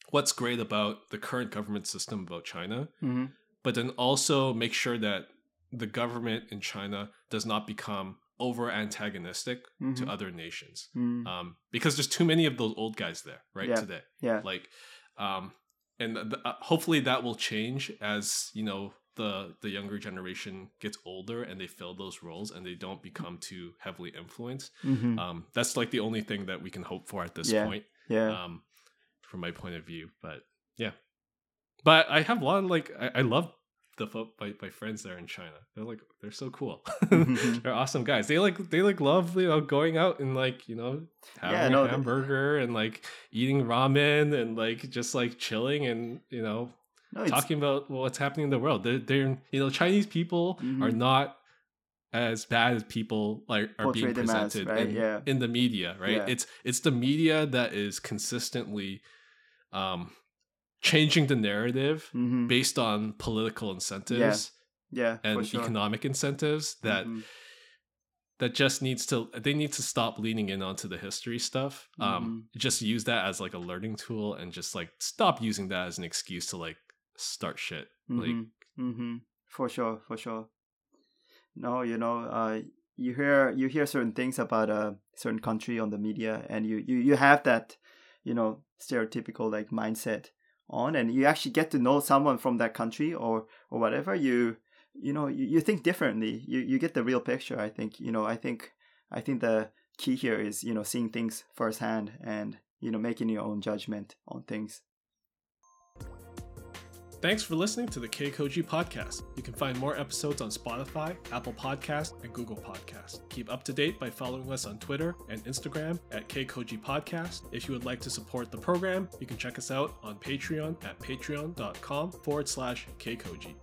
[SPEAKER 2] what's great about the current government system about China,
[SPEAKER 1] hmm
[SPEAKER 2] but then also make sure that the government in China does not become over antagonistic
[SPEAKER 1] hmm
[SPEAKER 2] to other nations.
[SPEAKER 1] mm
[SPEAKER 2] Um, because there's too many of those old guys there right
[SPEAKER 1] Yeah.
[SPEAKER 2] today
[SPEAKER 1] Yeah.
[SPEAKER 2] like um and th- uh, hopefully that will change as you know the the younger generation gets older and they fill those roles and they don't become too heavily influenced
[SPEAKER 1] hmm
[SPEAKER 2] um that's like the only thing that we can hope for at this
[SPEAKER 1] Yeah.
[SPEAKER 2] point
[SPEAKER 1] yeah.
[SPEAKER 2] um from my point of view but yeah but i have a lot of like i, I love fo- my, my friends there in china they're like they're so cool
[SPEAKER 1] Mhm.
[SPEAKER 2] they're awesome guys they like they like love you know going out and like you know having
[SPEAKER 1] Yeah,
[SPEAKER 2] a
[SPEAKER 1] no, they-
[SPEAKER 2] hamburger and like eating ramen and like just like chilling and you know
[SPEAKER 1] no,
[SPEAKER 2] talking about what's happening in the world they're, they're you know chinese people
[SPEAKER 1] Mhm.
[SPEAKER 2] are not as bad as people like are being
[SPEAKER 1] Portray as,
[SPEAKER 2] presented
[SPEAKER 1] right?
[SPEAKER 2] in,
[SPEAKER 1] Yeah.
[SPEAKER 2] in the media right
[SPEAKER 1] Yeah.
[SPEAKER 2] it's it's the media that is consistently um changing the narrative
[SPEAKER 1] hmm
[SPEAKER 2] based on political incentives
[SPEAKER 1] yeah, for
[SPEAKER 2] and
[SPEAKER 1] sure.
[SPEAKER 2] economic incentives that
[SPEAKER 1] Mhm.
[SPEAKER 2] that just needs to they need to stop leaning in onto the history stuff
[SPEAKER 1] Mm-hmm.
[SPEAKER 2] um just use that as like a learning tool and just like stop using that as an excuse to like start shit like
[SPEAKER 1] hmm hmm For sure, for sure. No, you know, uh, you hear you hear certain things about a certain country on the media, and you you you have that, you know, stereotypical like mindset on, and you actually get to know someone from that country or or whatever. You you know you, you think differently. You you get the real picture. I think you know. I think I think the key here is you know seeing things firsthand and you know making your own judgment on things.
[SPEAKER 2] Thanks for listening to the Keikoji podcast. You can find more episodes on Spotify, Apple Podcast, and Google Podcast. Keep up to date by following us on Twitter and Instagram at Keikoji Podcast. If you would like to support the program, you can check us out on Patreon at patreon.com forward slash Keikoji.